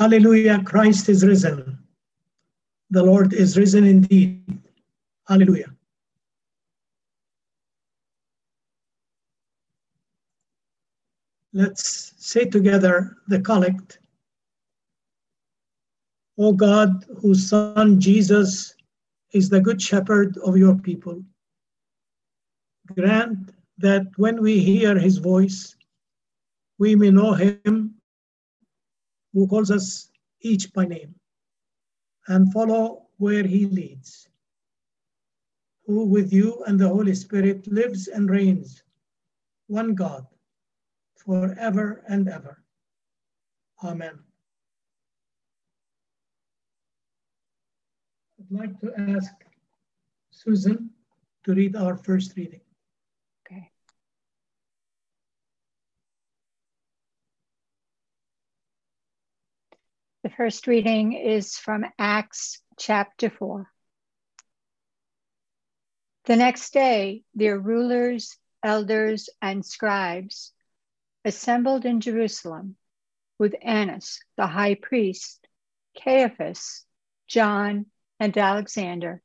Hallelujah, Christ is risen. The Lord is risen indeed. Hallelujah. Let's say together the collect. O God, whose Son Jesus is the Good Shepherd of your people, grant that when we hear his voice, we may know him who calls us each by name and follow where he leads, who with you and the Holy Spirit lives and reigns, one God, forever and ever. Amen. I'd like to ask Susan to read our first reading. Okay. The first reading is from Acts chapter 4. The next day, their rulers, elders, and scribes assembled in Jerusalem with Annas, the high priest, Caiaphas, John, and Alexander,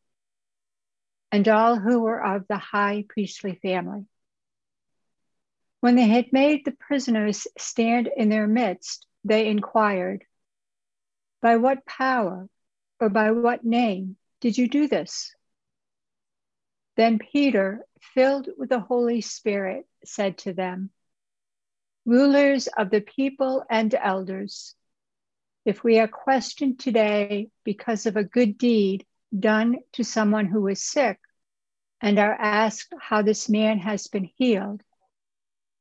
and all who were of the high priestly family. When they had made the prisoners stand in their midst, they inquired, By what power or by what name did you do this? Then Peter, filled with the Holy Spirit, said to them, Rulers of the people and elders, if we are questioned today because of a good deed done to someone who is sick and are asked how this man has been healed,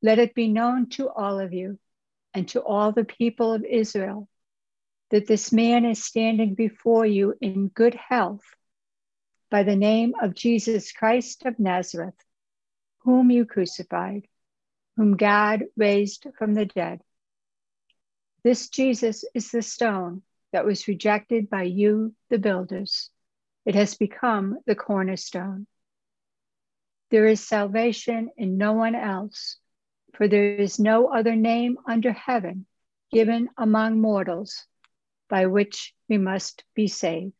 let it be known to all of you and to all the people of Israel that this man is standing before you in good health by the name of Jesus Christ of Nazareth, whom you crucified, whom God raised from the dead. This Jesus is the stone that was rejected by you, the builders. It has become the cornerstone. There is salvation in no one else, for there is no other name under heaven given among mortals by which we must be saved.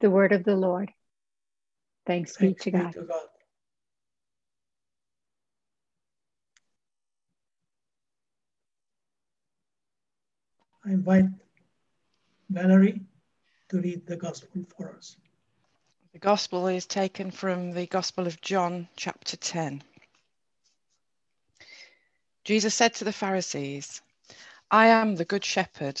The word of the Lord. Thanks, Thanks be to God. Be to God. I invite Valerie to read the gospel for us. The gospel is taken from the Gospel of John, chapter 10. Jesus said to the Pharisees, I am the good shepherd.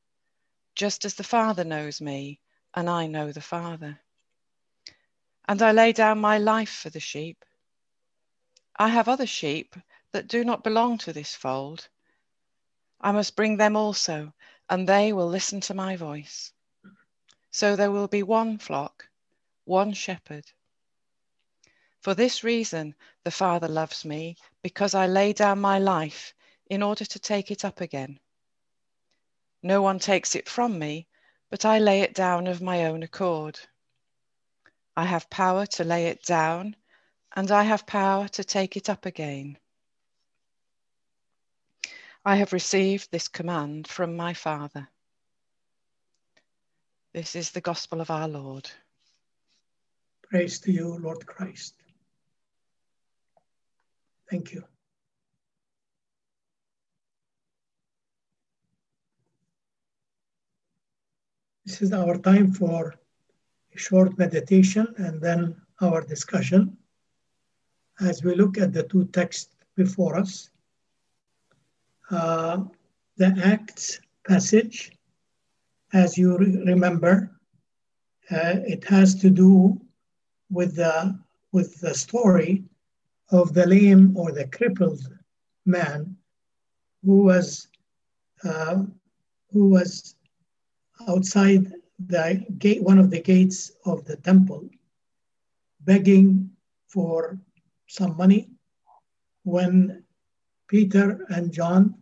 just as the Father knows me, and I know the Father. And I lay down my life for the sheep. I have other sheep that do not belong to this fold. I must bring them also, and they will listen to my voice. So there will be one flock, one shepherd. For this reason, the Father loves me, because I lay down my life in order to take it up again. No one takes it from me, but I lay it down of my own accord. I have power to lay it down, and I have power to take it up again. I have received this command from my Father. This is the gospel of our Lord. Praise to you, Lord Christ. Thank you. This is our time for a short meditation and then our discussion. As we look at the two texts before us uh, the Acts passage, as you re- remember, uh, it has to do with the with the story of the lame or the crippled man who was uh, who was outside the gate, one of the gates of the temple, begging for some money when Peter and John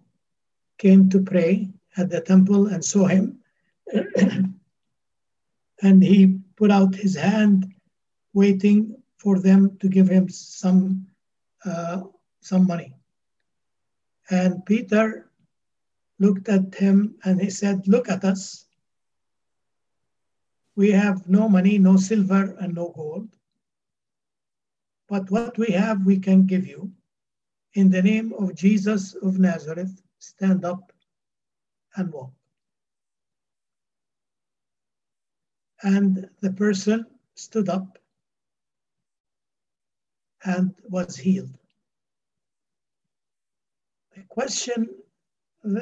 came to pray at the temple and saw him. and he put out his hand, waiting for them to give him some, uh, some money. And Peter looked at him and he said, Look at us. We have no money, no silver, and no gold. But what we have, we can give you. In the name of Jesus of Nazareth, stand up and walk. And the person stood up and was healed. The question,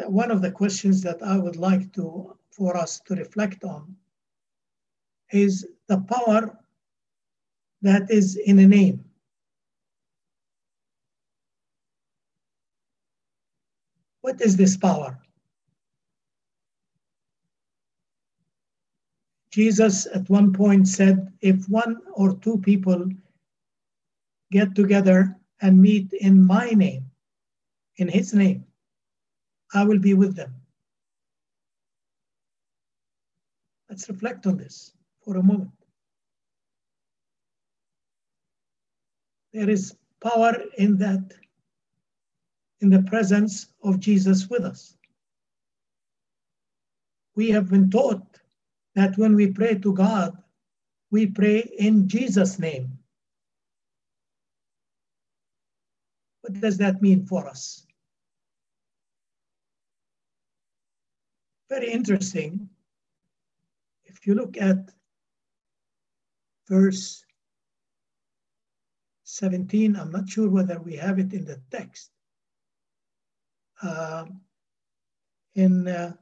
one of the questions that I would like to for us to reflect on is the power that is in a name. What is this power? Jesus at one point said, if one or two people get together and meet in my name, in his name, I will be with them. Let's reflect on this for a moment. There is power in that, in the presence of Jesus with us. We have been taught that when we pray to God, we pray in Jesus' name. What does that mean for us? Very interesting. If you look at verse 17, I'm not sure whether we have it in the text. Uh, in uh,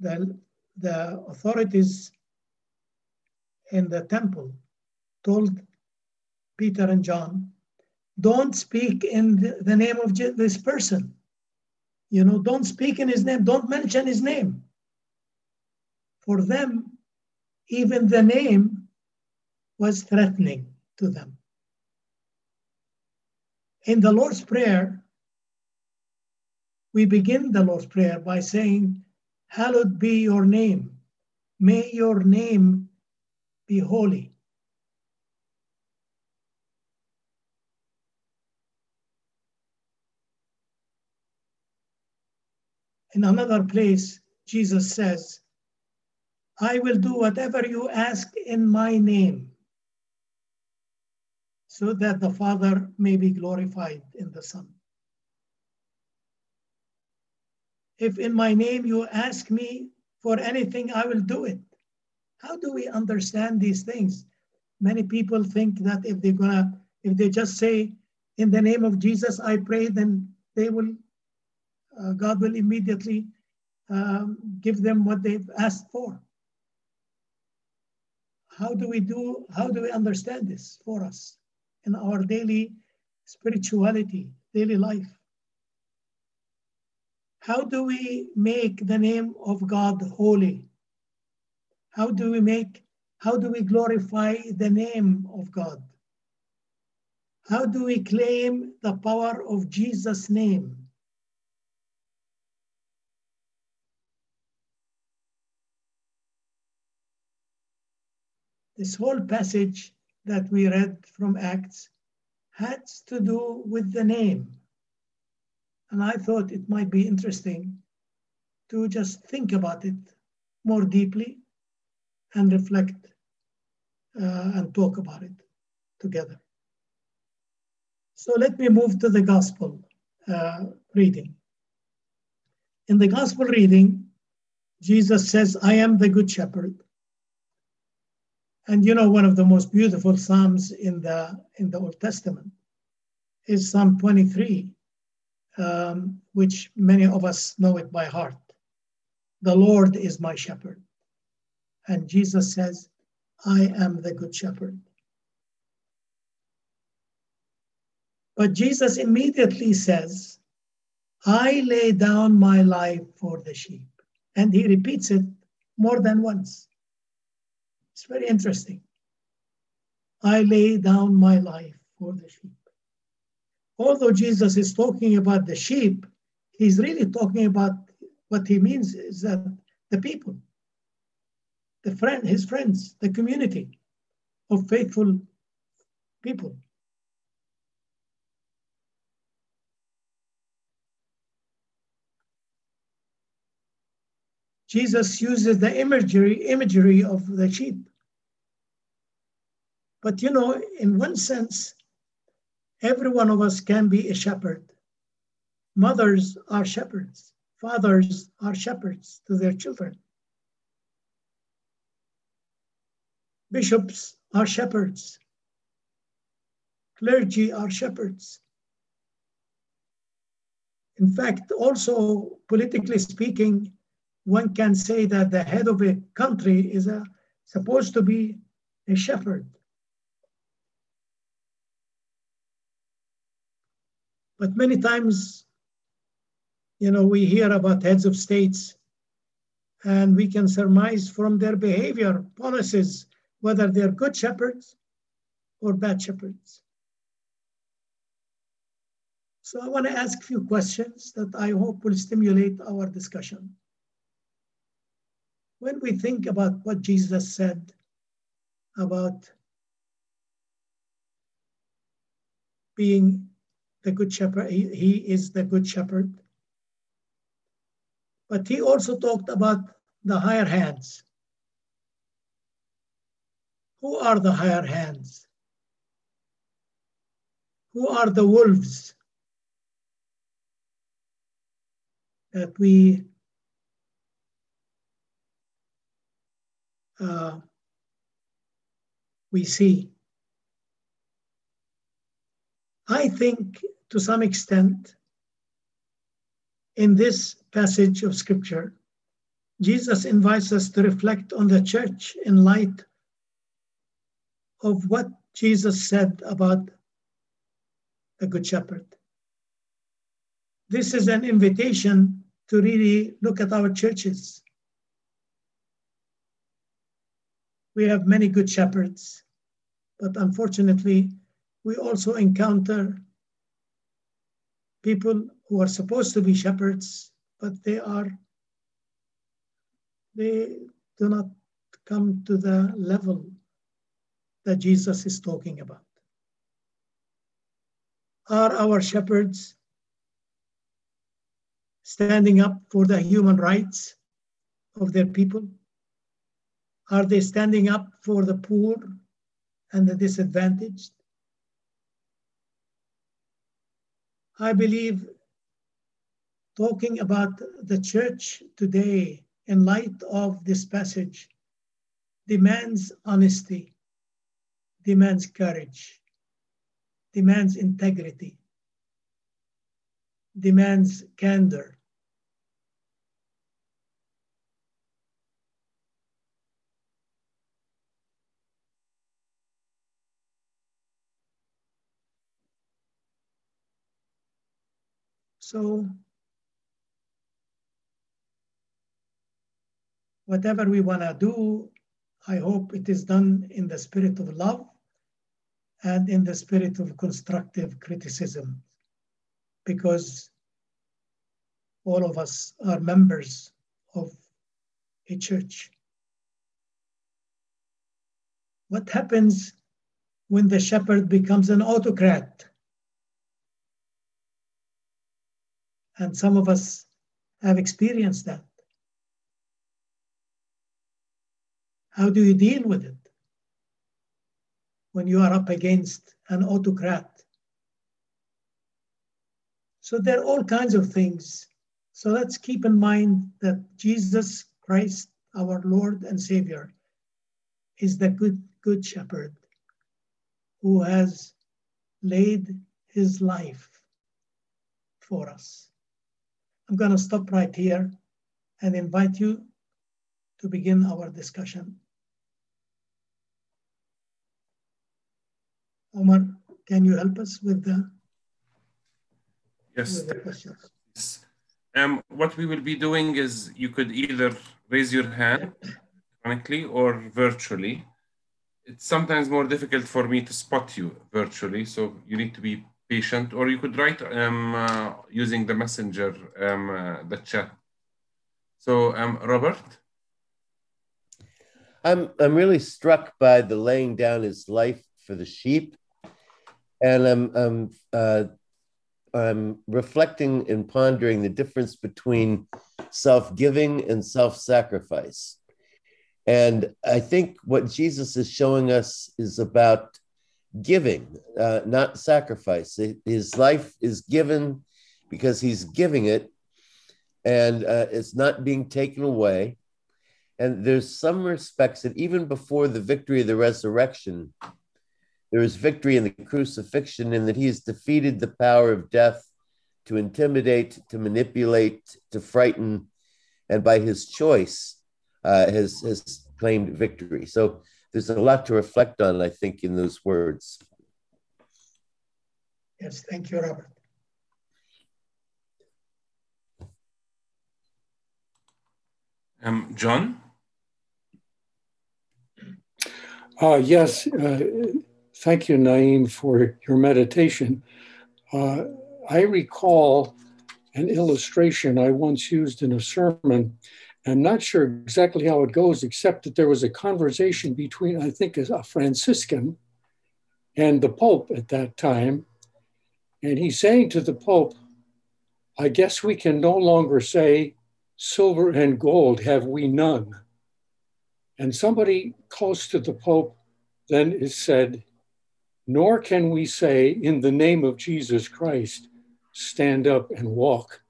the, the authorities in the temple told Peter and John, don't speak in the, the name of this person. You know, don't speak in his name, don't mention his name. For them, even the name was threatening to them. In the Lord's Prayer, we begin the Lord's Prayer by saying, Hallowed be your name. May your name be holy. In another place, Jesus says, I will do whatever you ask in my name, so that the Father may be glorified in the Son. If in my name you ask me for anything, I will do it. How do we understand these things? Many people think that if they're gonna, if they just say, in the name of Jesus, I pray, then they will, uh, God will immediately um, give them what they've asked for. How do we do, how do we understand this for us in our daily spirituality, daily life? How do we make the name of God holy? How do we make, how do we glorify the name of God? How do we claim the power of Jesus' name? This whole passage that we read from Acts has to do with the name. And I thought it might be interesting to just think about it more deeply and reflect uh, and talk about it together. So let me move to the gospel uh, reading. In the gospel reading, Jesus says, I am the good shepherd. And you know, one of the most beautiful Psalms in the, in the Old Testament is Psalm 23, um, which many of us know it by heart. The Lord is my shepherd. And Jesus says, I am the good shepherd. But Jesus immediately says, I lay down my life for the sheep. And he repeats it more than once. It's very interesting. I lay down my life for the sheep. Although Jesus is talking about the sheep, he's really talking about what he means is that the people, the friend, his friends, the community of faithful people. Jesus uses the imagery, imagery of the sheep. But you know, in one sense, every one of us can be a shepherd. Mothers are shepherds, fathers are shepherds to their children. Bishops are shepherds. Clergy are shepherds. In fact, also politically speaking, one can say that the head of a country is a, supposed to be a shepherd. But many times, you know, we hear about heads of states and we can surmise from their behavior, policies, whether they're good shepherds or bad shepherds. So I want to ask a few questions that I hope will stimulate our discussion when we think about what Jesus said about being the good shepherd, he, he is the good shepherd. But he also talked about the higher hands. Who are the higher hands? Who are the wolves that we uh, we see. I think to some extent, in this passage of scripture, Jesus invites us to reflect on the church in light of what Jesus said about the Good Shepherd. This is an invitation to really look at our churches we have many good shepherds, but unfortunately, we also encounter people who are supposed to be shepherds, but they are, they do not come to the level that Jesus is talking about. Are our shepherds standing up for the human rights of their people? Are they standing up for the poor and the disadvantaged? I believe talking about the church today in light of this passage demands honesty, demands courage, demands integrity, demands candor, So whatever we want to do, I hope it is done in the spirit of love and in the spirit of constructive criticism, because all of us are members of a church. What happens when the shepherd becomes an autocrat? And some of us have experienced that. How do you deal with it when you are up against an autocrat? So there are all kinds of things. So let's keep in mind that Jesus Christ, our Lord and Savior, is the good, good shepherd who has laid his life for us. I'm going to stop right here and invite you to begin our discussion. Omar, can you help us with the, yes, with the questions? um, what we will be doing is you could either raise your hand electronically or virtually. It's sometimes more difficult for me to spot you virtually, so you need to be patient, or you could write um, uh, using the messenger, um, uh, the chat. So, um, Robert? I'm, I'm really struck by the laying down his life for the sheep. And I'm, I'm, uh, I'm reflecting and pondering the difference between self giving and self sacrifice. And I think what Jesus is showing us is about giving, uh, not sacrifice. His life is given because he's giving it, and uh, it's not being taken away. And there's some respects that even before the victory of the resurrection, there is victory in the crucifixion, in that he has defeated the power of death to intimidate, to manipulate, to frighten, and by his choice uh, has, has claimed victory. So there's a lot to reflect on, I think, in those words. Yes, thank you, Robert. Um, John? Uh, yes, uh, thank you, Naeem, for your meditation. Uh, I recall an illustration I once used in a sermon I'm not sure exactly how it goes, except that there was a conversation between, I think, a Franciscan and the Pope at that time. And he's saying to the Pope, I guess we can no longer say, silver and gold have we none. And somebody close to the Pope then is said, nor can we say, in the name of Jesus Christ, stand up and walk.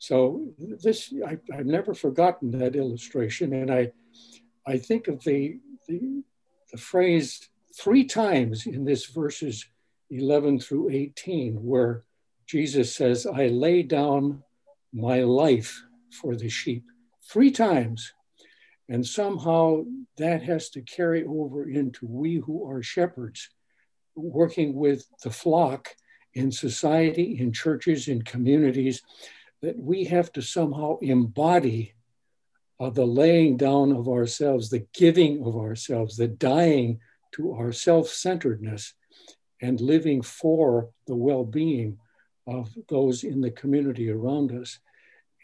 So this, I, have never forgotten that illustration. And I, I think of the, the, the phrase three times in this verses 11 through 18, where Jesus says, I lay down my life for the sheep. Three times. And somehow that has to carry over into we who are shepherds, working with the flock in society, in churches, in communities that we have to somehow embody uh, the laying down of ourselves, the giving of ourselves, the dying to our self centeredness, and living for the well being of those in the community around us.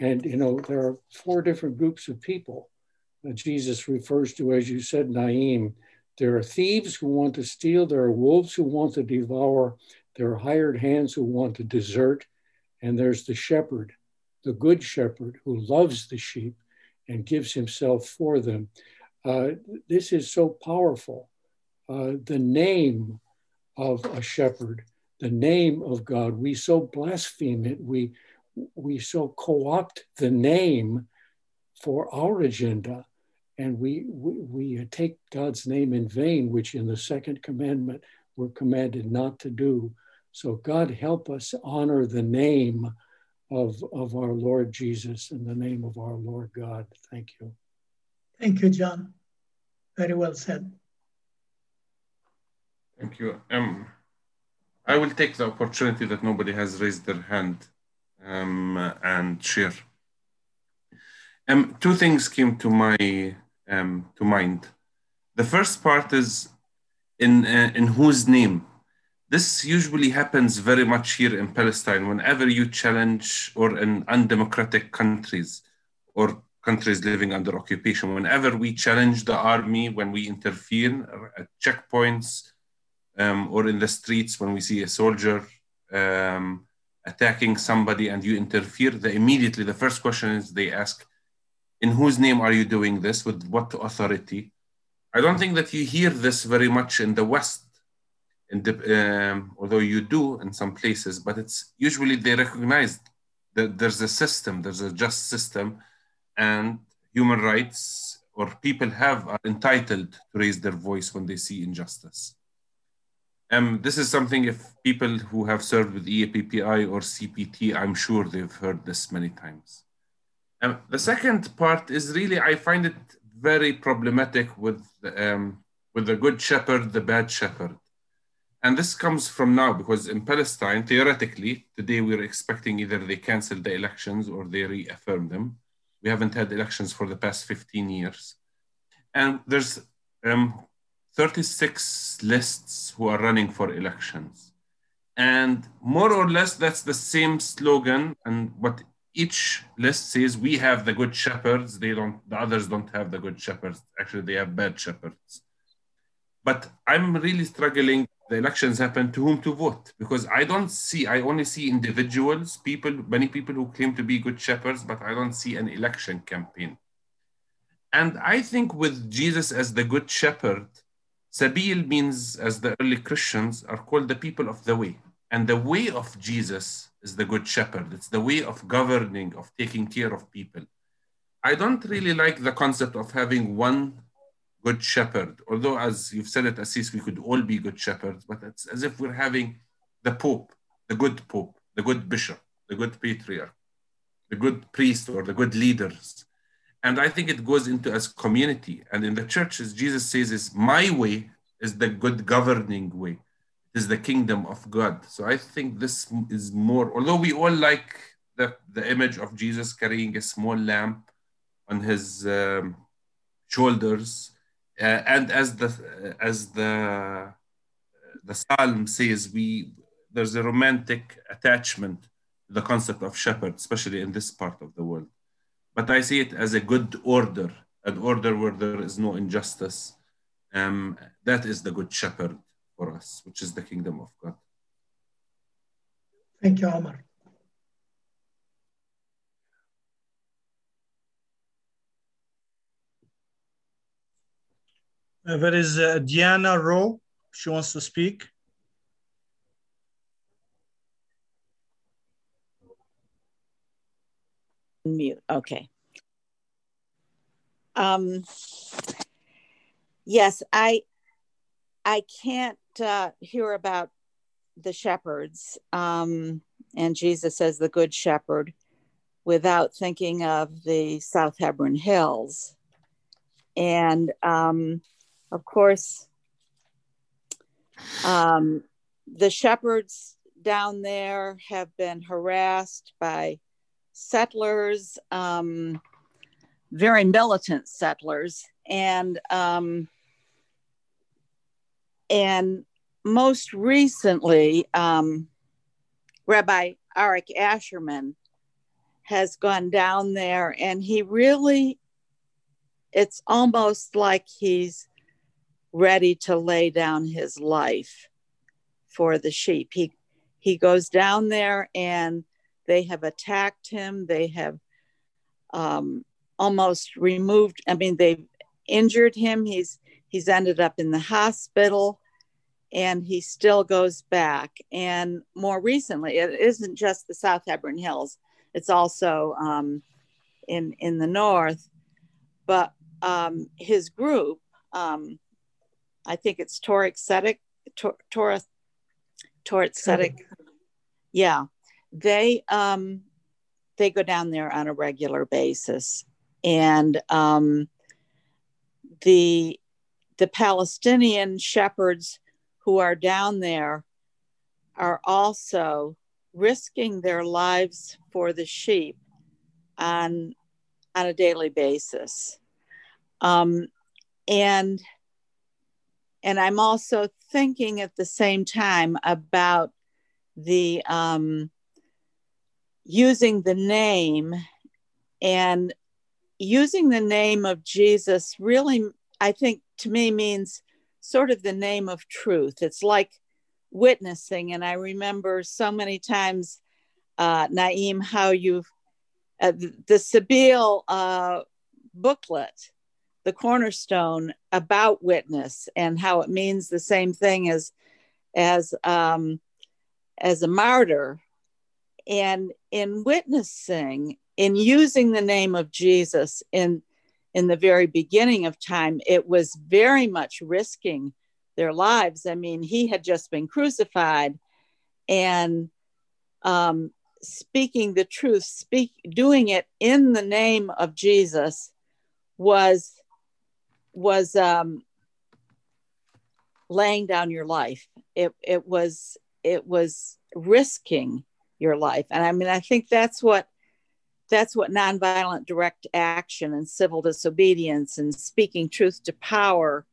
And, you know, there are four different groups of people that Jesus refers to, as you said, Naeem. There are thieves who want to steal, there are wolves who want to devour, there are hired hands who want to desert, and there's the shepherd the good shepherd who loves the sheep and gives himself for them. Uh, this is so powerful. Uh, the name of a shepherd, the name of God, we so blaspheme it, we, we so co opt the name for our agenda. And we, we, we take God's name in vain, which in the second commandment we're commanded not to do. So, God, help us honor the name of, of our Lord Jesus in the name of our Lord God. Thank you. Thank you, John. Very well said. Thank you. Um, I will take the opportunity that nobody has raised their hand um, and share. Um, two things came to my um, to mind. The first part is in uh, in whose name this usually happens very much here in Palestine whenever you challenge or in undemocratic countries or countries living under occupation. Whenever we challenge the army, when we interfere at checkpoints um, or in the streets, when we see a soldier um, attacking somebody and you interfere, the, immediately the first question is they ask, in whose name are you doing this? With what authority? I don't think that you hear this very much in the West the, um, although you do in some places, but it's usually they recognize that there's a system, there's a just system, and human rights or people have are entitled to raise their voice when they see injustice. Um, this is something if people who have served with EAPPI or CPT, I'm sure they've heard this many times. Um, the second part is really, I find it very problematic with, um, with the good shepherd, the bad shepherd and this comes from now because in Palestine, theoretically, today we're expecting either they cancel the elections or they reaffirm them. We haven't had elections for the past 15 years. And there's um, 36 lists who are running for elections. And more or less, that's the same slogan. And what each list says, we have the good shepherds. They don't, the others don't have the good shepherds. Actually, they have bad shepherds. But I'm really struggling. The elections happen to whom to vote because I don't see, I only see individuals, people, many people who claim to be good shepherds, but I don't see an election campaign. And I think with Jesus as the good shepherd, Sabeel means, as the early Christians are called the people of the way. And the way of Jesus is the good shepherd. It's the way of governing, of taking care of people. I don't really like the concept of having one good shepherd, although, as you've said it, Assis, we could all be good shepherds, but it's as if we're having the Pope, the good Pope, the good bishop, the good patriarch, the good priest, or the good leaders. And I think it goes into as community. And in the churches, Jesus says, is my way is the good governing way is the kingdom of God. So I think this is more, although we all like the, the image of Jesus carrying a small lamp on his um, shoulders, and as the as the the psalm says, we there's a romantic attachment to the concept of shepherd, especially in this part of the world. But I see it as a good order, an order where there is no injustice. Um, that is the good shepherd for us, which is the kingdom of God. Thank you, Omar. Uh, there is uh, Diana Roe. She wants to speak. Mute. Okay. Um, yes, I I can't uh, hear about the shepherds um, and Jesus as the good shepherd without thinking of the South Hebron Hills. And um, of course, um, the shepherds down there have been harassed by settlers, um, very militant settlers. And um, and most recently, um, Rabbi Arik Asherman has gone down there, and he really, it's almost like he's ready to lay down his life for the sheep. He he goes down there, and they have attacked him. They have um, almost removed. I mean, they've injured him. He's he's ended up in the hospital and he still goes back. And more recently, it isn't just the South Hebron Hills; it's also um, in in the north. But um, his group, um, I think it's Tzedek, Torah Torat Tzedek, yeah, they um, they go down there on a regular basis, and um, the the Palestinian shepherds who are down there are also risking their lives for the sheep on on a daily basis. Um, and and i'm also thinking at the same time about the um, using the name and using the name of jesus really i think to me means sort of the name of truth. It's like witnessing. And I remember so many times, uh, Naeem, how you've uh, the, Sabeel uh, booklet, the cornerstone about witness and how it means the same thing as as um, as a martyr. And in witnessing, in using the name of Jesus in in the very beginning of time, it was very much risking their lives. I mean, he had just been crucified and um, speaking the truth, speak, doing it in the name of Jesus was was um, laying down your life. It it was it was risking your life. And i mean i think that's what that's what nonviolent direct action and civil disobedience and speaking truth to power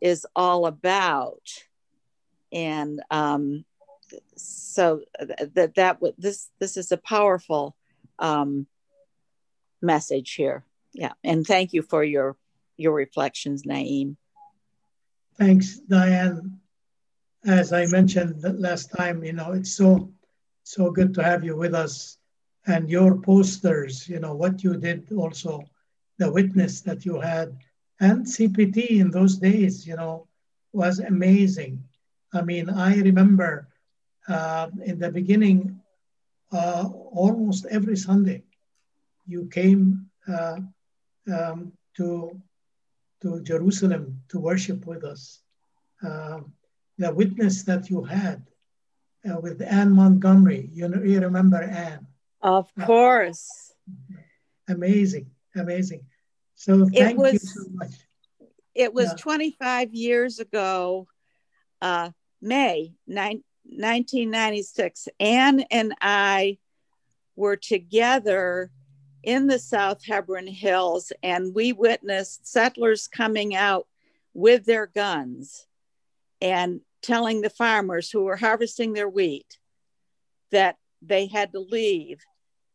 is all about. And um, so that that this this is a powerful um, message here. Yeah. And thank you for your your reflections naeem thanks diane as i mentioned last time you know it's so so good to have you with us and your posters, you know, what you did also, the witness that you had, and CPT in those days, you know, was amazing. I mean, I remember uh, in the beginning, uh, almost every Sunday, you came uh, um, to to Jerusalem to worship with us. Um, the witness that you had uh, with Anne Montgomery, you know, you remember Anne of course. Amazing, amazing. So thank was, you so much. It was yeah. 25 years ago, uh, May 9, 1996. Anne and I were together in the South Hebron Hills, and we witnessed settlers coming out with their guns and telling the farmers who were harvesting their wheat that they had to leave.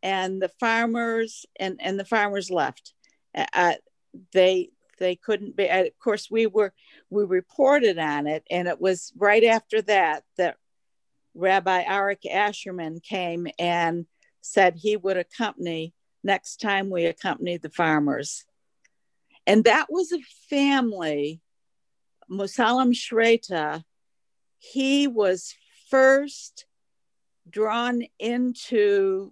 And the farmers and and the farmers left. Uh, they they couldn't be of course we were we reported on it and it was right after that that rabbi arik asherman came and said he would accompany next time we accompanied the farmers and that was a family musalam shreta he was first drawn into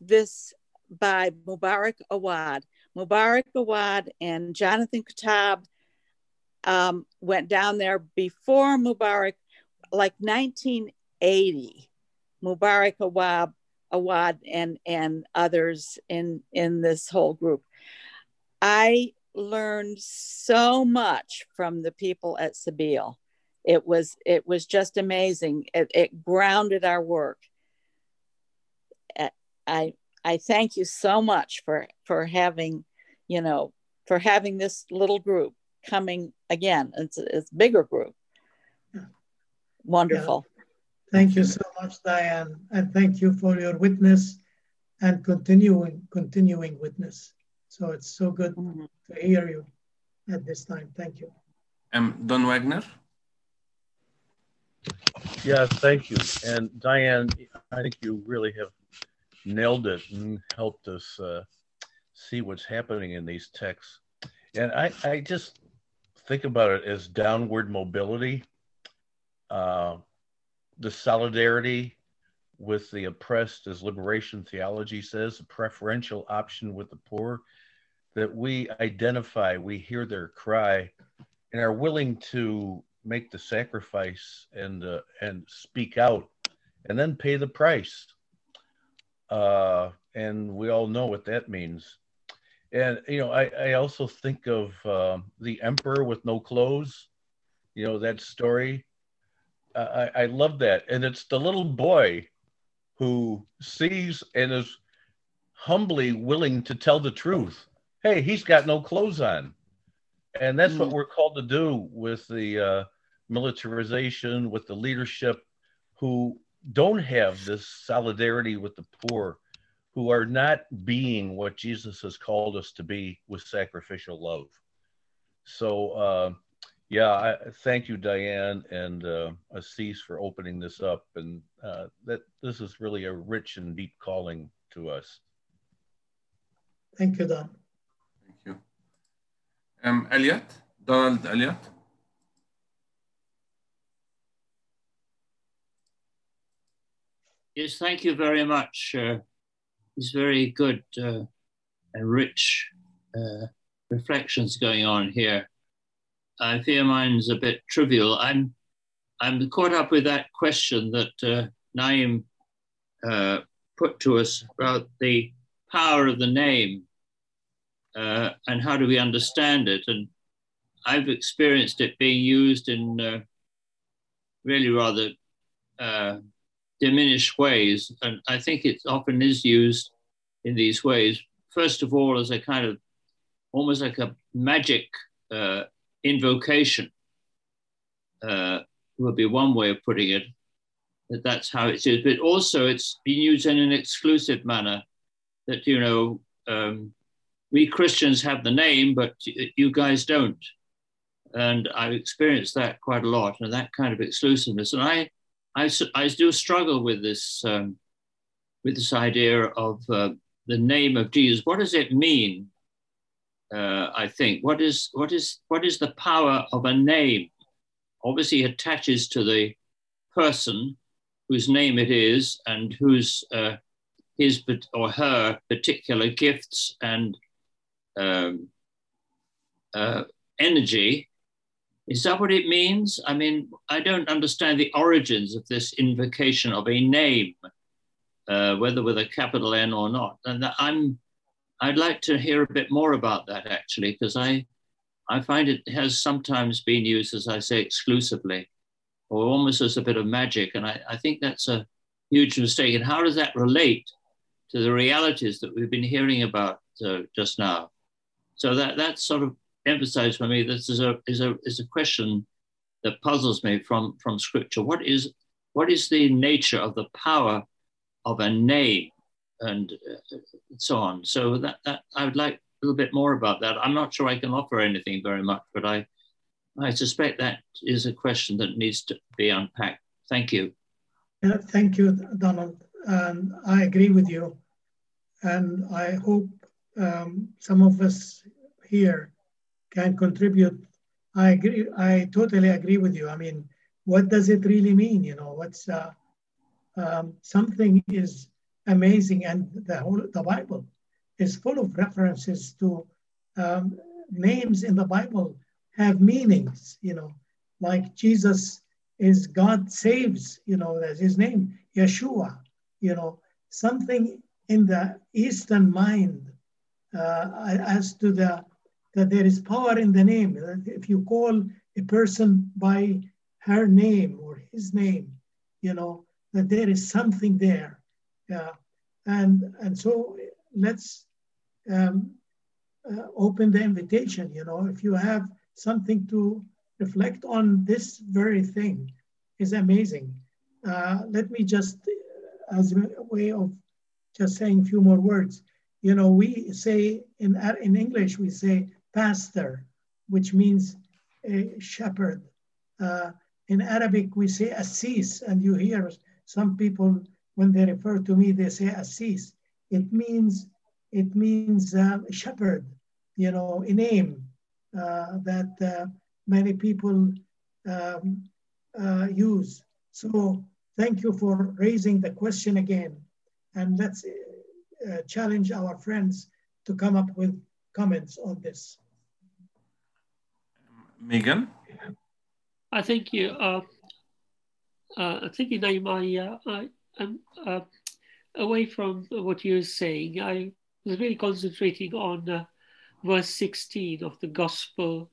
this by Mubarak Awad. Mubarak Awad and Jonathan Kuttab um, went down there before Mubarak, like 1980. Mubarak Awad, Awad and, and others in, in this whole group. I learned so much from the people at Sabeel. It was it was just amazing. It, it grounded our work. I I thank you so much for for having, you know, for having this little group coming again. It's it's a bigger group. Wonderful. Yeah. Thank you so much, Diane, and thank you for your witness and continuing continuing witness. So it's so good mm-hmm. to hear you at this time. Thank you. Um, Don Wagner. Yeah, thank you. And Diane, I think you really have nailed it and helped us uh, see what's happening in these texts. And I, I just think about it as downward mobility, uh, the solidarity with the oppressed, as liberation theology says, a preferential option with the poor, that we identify, we hear their cry, and are willing to make the sacrifice and uh, and speak out, and then pay the price uh, and we all know what that means. And you know, I, I also think of uh, the emperor with no clothes. You know that story. I, I love that, and it's the little boy who sees and is humbly willing to tell the truth. Hey, he's got no clothes on, and that's mm. what we're called to do with the uh, militarization, with the leadership who don't have this solidarity with the poor who are not being what Jesus has called us to be with sacrificial love. So, uh, yeah, I, thank you, Diane and uh, Assis, for opening this up, and uh, that this is really a rich and deep calling to us. Thank you, Don. Thank you. Um, Elliot, Donald Elliot. Yes, thank you very much. Uh, it's very good uh, and rich uh, reflections going on here. I fear mine's a bit trivial. I'm I'm caught up with that question that uh, Naeem uh, put to us about the power of the name uh, and how do we understand it. And I've experienced it being used in uh, really rather uh, diminished ways. And I think it often is used in these ways. First of all, as a kind of almost like a magic uh, invocation uh, would be one way of putting it. That that's how it is. But also, it's been used in an exclusive manner. That you know, um, we Christians have the name, but you guys don't. And I've experienced that quite a lot, and that kind of exclusiveness. And I, I, I do struggle with this, um, with this idea of uh, the name of Jesus. What does it mean? Uh, I think what is what is what is the power of a name? Obviously, attaches to the person whose name it is and whose uh, his or her particular gifts and um, uh, energy. Is that what it means? I mean, I don't understand the origins of this invocation of a name, uh, whether with a capital N or not. And I'm, I'd like to hear a bit more about that actually, because I, I find it has sometimes been used, as I say, exclusively, or almost as a bit of magic. And I, I think that's a huge mistake. And how does that relate to the realities that we've been hearing about uh, just now? So that that sort of emphasized for me this is a is a is a question that puzzles me from from scripture. What is what is the nature of the power of a name and uh, so on? So that that I would like a little bit more about that. I'm not sure I can offer anything very much, but I I suspect that is a question that needs to be unpacked. Thank you. Yeah, thank you, Donald. And I agree with you. And I hope um, some of us here can contribute. I agree. I totally agree with you. I mean, what does it really mean? You know, what's uh, um, something is amazing, and the whole the Bible is full of references to um, names in the Bible have meanings. You know, like Jesus is God saves. You know, that's his name, Yeshua. You know, something in the Eastern mind uh, as to the that there is power in the name. If you call a person by her name or his name, you know that there is something there. Yeah, and and so let's um, uh, open the invitation. You know, if you have something to reflect on, this very thing is amazing. Uh, let me just, as a way of just saying a few more words you know, we say in, in English, we say pastor, which means a shepherd. Uh, in Arabic, we say assis, and you hear some people, when they refer to me, they say assis. It means, it means uh, shepherd, you know, a name uh, that uh, many people um, uh, use. So thank you for raising the question again. And let's uh, challenge our friends to come up with comments on this. Megan? I think you, uh, uh, I think you name I, am uh, away from what you're saying. I was really concentrating on uh, verse 16 of the gospel.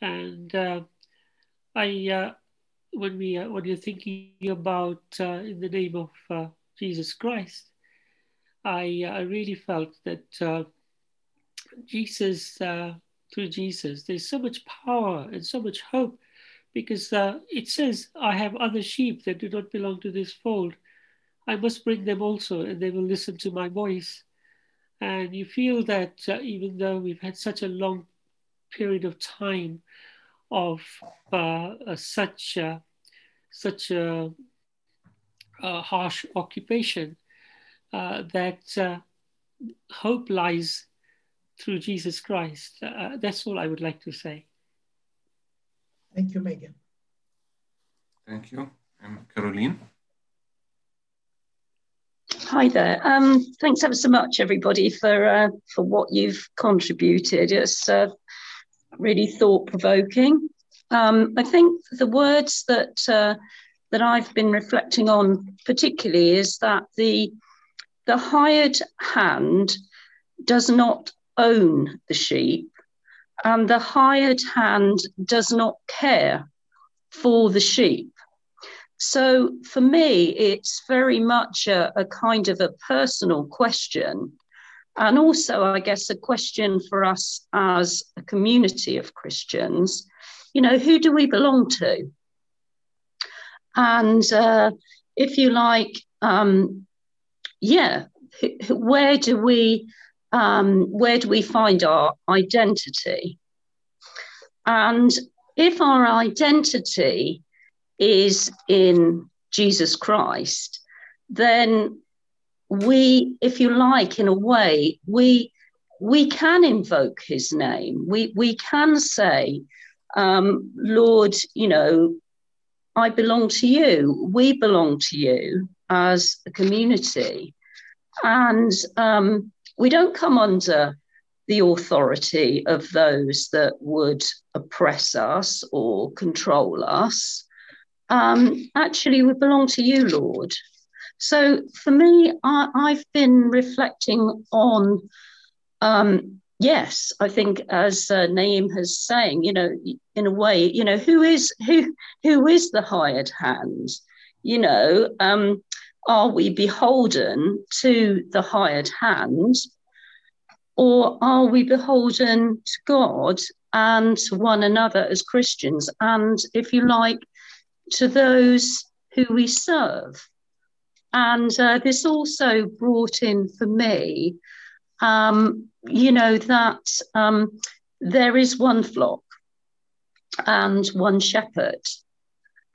And uh, I, uh, when we, uh, when you're thinking about uh, in the name of Jesus Christ, I, I really felt that Jesus, through Jesus, there's so much power and so much hope because uh, it says, I have other sheep that do not belong to this fold. I must bring them also, and they will listen to my voice. And you feel that uh, even though we've had such a long period of time of uh, such, such a, a harsh occupation, uh, that uh, hope lies through Jesus Christ. Uh, that's all I would like to say. Thank you, Megan. Thank you. Um, Caroline. Hi there. Um, thanks ever so much, everybody, for uh, for what you've contributed. It's uh, really thought provoking. Um, I think the words that uh, that I've been reflecting on particularly is that the the hired hand does not own the sheep, and the hired hand does not care for the sheep. So for me, it's very much a, a kind of a personal question. And also, I guess, a question for us as a community of Christians you know, who do we belong to? And uh, if you like, um, yeah, where do we um, where do we find our identity? And if our identity is in Jesus Christ, then we, if you like, in a way, we we can invoke his name. We we can say, um, Lord, you know, I belong to you. We belong to you as a community. And um, we don't come under the authority of those that would oppress us or control us. Um, actually, we belong to you, Lord. So for me, I, have been reflecting on um, yes, I think as uh, Naeem has saying, you know, in a way, you know, who is who who is the hired hand? You know, um, are we beholden to the hired hand, or are we beholden to God and to one another as Christians, and if you like, to those who we serve? And uh, this also brought in for me um, you know, that um, there is one flock and one shepherd.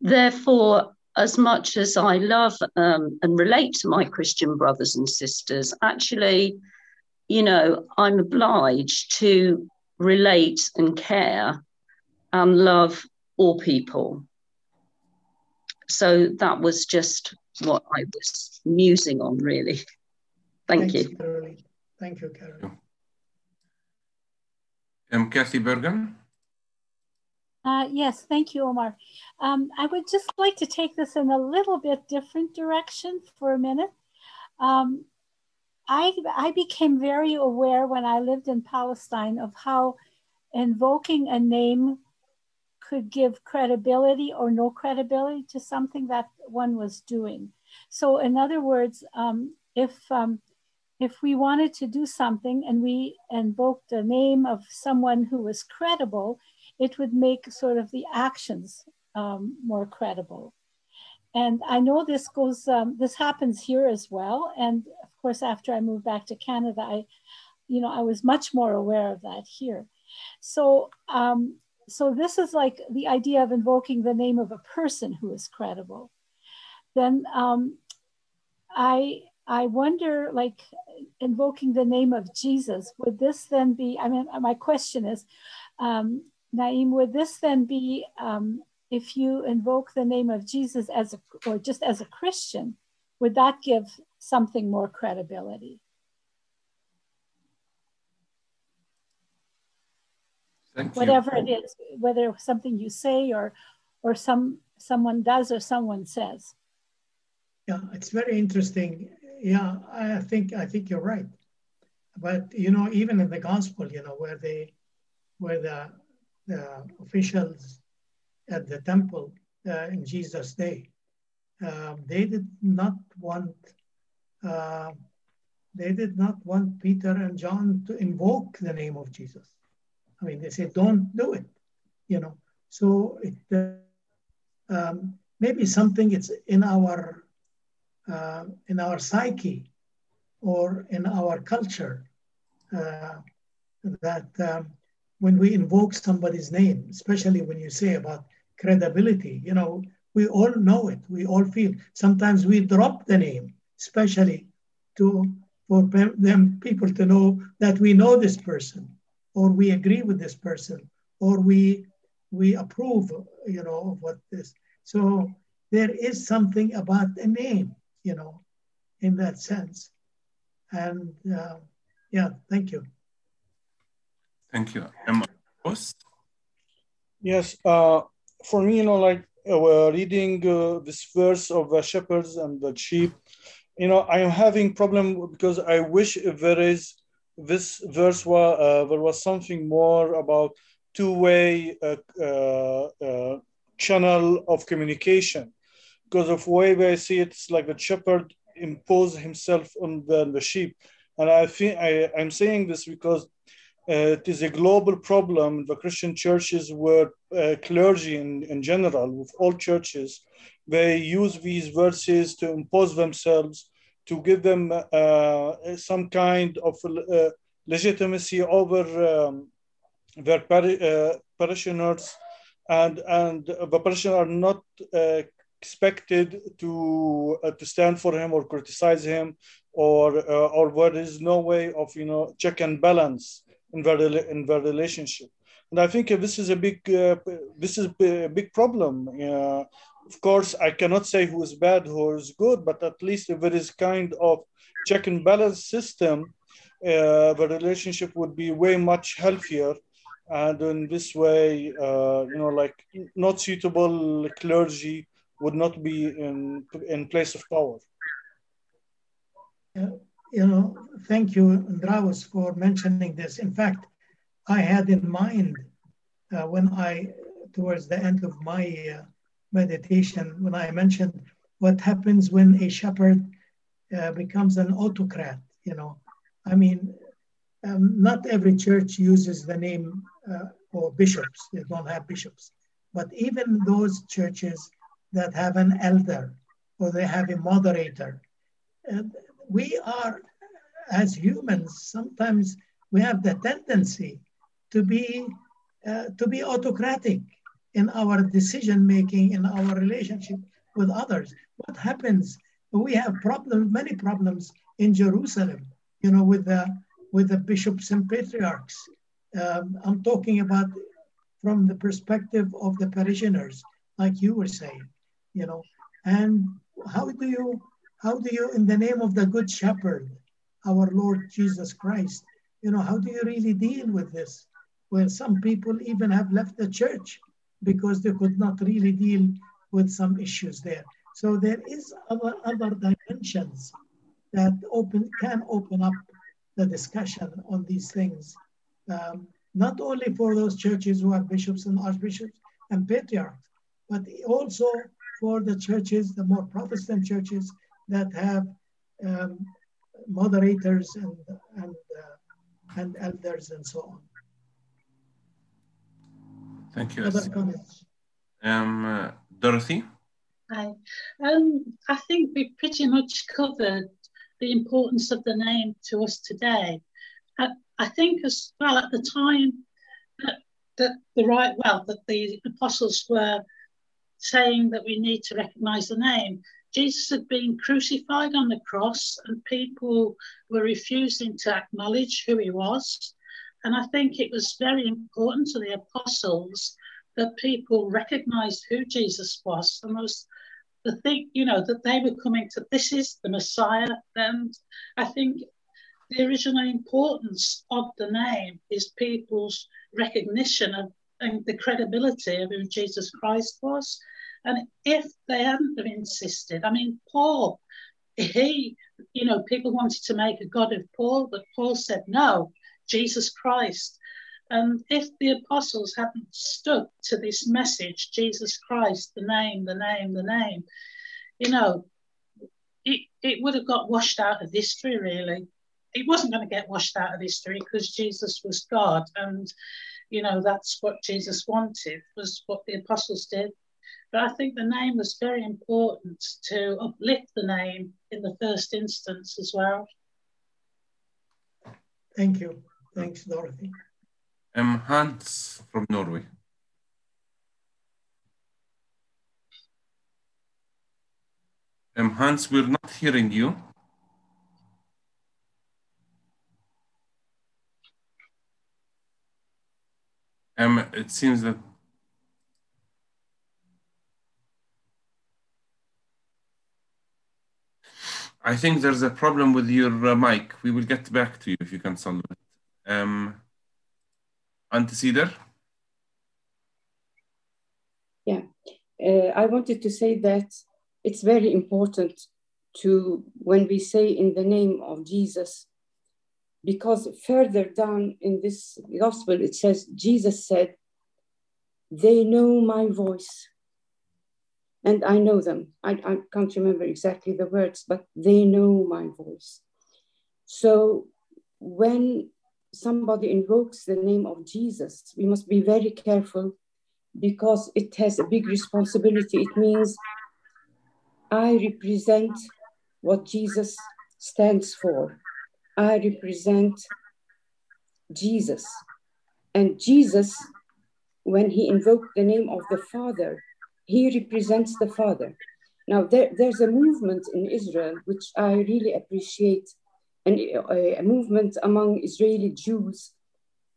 Therefore, as much as I love um, and relate to my Christian brothers and sisters, actually, you know, I'm obliged to relate and care and love all people. So that was just what I was musing on, really. Thank Thanks, you. Caroline. Thank you, Carol. Um, Kathy Bergen. Uh, yes, thank you, Omar. Um, I would just like to take this in a little bit different direction for a minute. Um, I, I became very aware when I lived in Palestine of how invoking a name could give credibility or no credibility to something that one was doing. So, in other words, um, if um, if we wanted to do something and we invoked the name of someone who was credible, it would make sort of the actions um, more credible. And I know this goes, um, this happens here as well. And of course, after I moved back to Canada, I, you know, I was much more aware of that here. So, um, so this is like the idea of invoking the name of a person who is credible. Then um, I I wonder, like invoking the name of Jesus, would this then be? I mean, my question is, um, Naeem, would this then be um, if you invoke the name of Jesus as a, or just as a Christian, would that give something more credibility? Thank Whatever you. it is, whether something you say or or some someone does or someone says. Yeah, it's very interesting yeah, I think I think you're right. But you know, even in the gospel, you know, where they, where the, the officials at the temple uh, in Jesus' day, uh, they did not want, uh, they did not want Peter and John to invoke the name of Jesus. I mean, they say, "Don't do it," you know. So it um, maybe something it's in our uh, in our psyche or in our culture uh, that um, when we invoke somebody's name, especially when you say about credibility, you know, we all know it, we all feel. Sometimes we drop the name, especially to for them people to know that we know this person, or we agree with this person, or we we approve, you know, of what this. So there is something about a name you know, in that sense. And uh, yeah, thank you. Thank you. Emma, Yes, uh, for me, you know, like uh, reading uh, this verse of the shepherds and the sheep, you know, I am having problem because I wish if there is this verse was uh, there was something more about two-way uh, uh, uh, channel of communication. Because of way I see it, it's like the shepherd impose himself on the, the sheep. And I think I, I'm saying this because uh, it is a global problem. The Christian churches where uh, clergy in, in general, with all churches, they use these verses to impose themselves, to give them uh, some kind of uh, legitimacy over um, their par- uh, parishioners, and, and the parishioners are not uh, expected to to stand for him or criticize him, or or there is no way of you know check and balance in their in their relationship. And I think this is a big uh, this is a big problem. Uh, of course, I cannot say who is bad, who is good, but at least if there is kind of check and balance system, uh, the relationship would be way much healthier. And in this way, uh, you know, like not suitable clergy would not be in in place of power. Uh, you know, thank you, Andravos, for mentioning this. In fact, I had in mind uh, when I, towards the end of my uh, meditation, when I mentioned what happens when a shepherd uh, becomes an autocrat, you know. I mean, um, not every church uses the name uh, or bishops, they don't have bishops. But even those churches that have an elder or they have a moderator, uh, we are, as humans, sometimes we have the tendency to be uh, to be autocratic in our decision making in our relationship with others. What happens? We have problems, many problems in Jerusalem. You know, with the with the bishops and patriarchs. Um, I'm talking about from the perspective of the parishioners, like you were saying. You know, and how do you how do you, in the name of the Good Shepherd, our Lord Jesus Christ, you know, how do you really deal with this? Where some people even have left the church because they could not really deal with some issues there. So there is other, other dimensions that open can open up the discussion on these things, um, not only for those churches who have bishops and archbishops and patriarchs, but also for the churches, the more Protestant churches that have um, moderators and and uh, and elders and so on. Thank you. Other comments? Um, uh, Dorothy. Hi. Um, I think we pretty much covered the importance of the name to us today. I, I think as well at the time that, that the right well that the apostles were saying that we need to recognize the name Jesus had been crucified on the cross, and people were refusing to acknowledge who he was. And I think it was very important to the apostles that people recognized who Jesus was. And was the thing, you know, that they were coming to this is the Messiah. And I think the original importance of the name is people's recognition of and the credibility of who Jesus Christ was. And if they hadn't have insisted, I mean, Paul, he, you know, people wanted to make a God of Paul, but Paul said, no, Jesus Christ. And if the apostles hadn't stood to this message, Jesus Christ, the name, the name, the name, you know, it, it would have got washed out of history, really. It wasn't going to get washed out of history because Jesus was God. And, you know, that's what Jesus wanted, was what the apostles did. But I think the name was very important to uplift the name in the first instance as well. Thank you. Thanks, Dorothy. Um, Hans from Norway. Um, Hans, we're not hearing you. Um, it seems that I think there's a problem with your uh, mic. We will get back to you if you can solve it. Um, Cedar? Yeah, uh, I wanted to say that it's very important to, when we say in the name of Jesus, because further down in this gospel, it says, Jesus said, they know my voice. and I know them. I, I can't remember exactly the words, but they know my voice. So when somebody invokes the name of Jesus, we must be very careful because it has a big responsibility. It means I represent what Jesus stands for. I represent Jesus. And Jesus, when he invoked the name of the Father, he represents the Father. Now, there, there's a movement in Israel which I really appreciate, and a, a movement among Israeli Jews,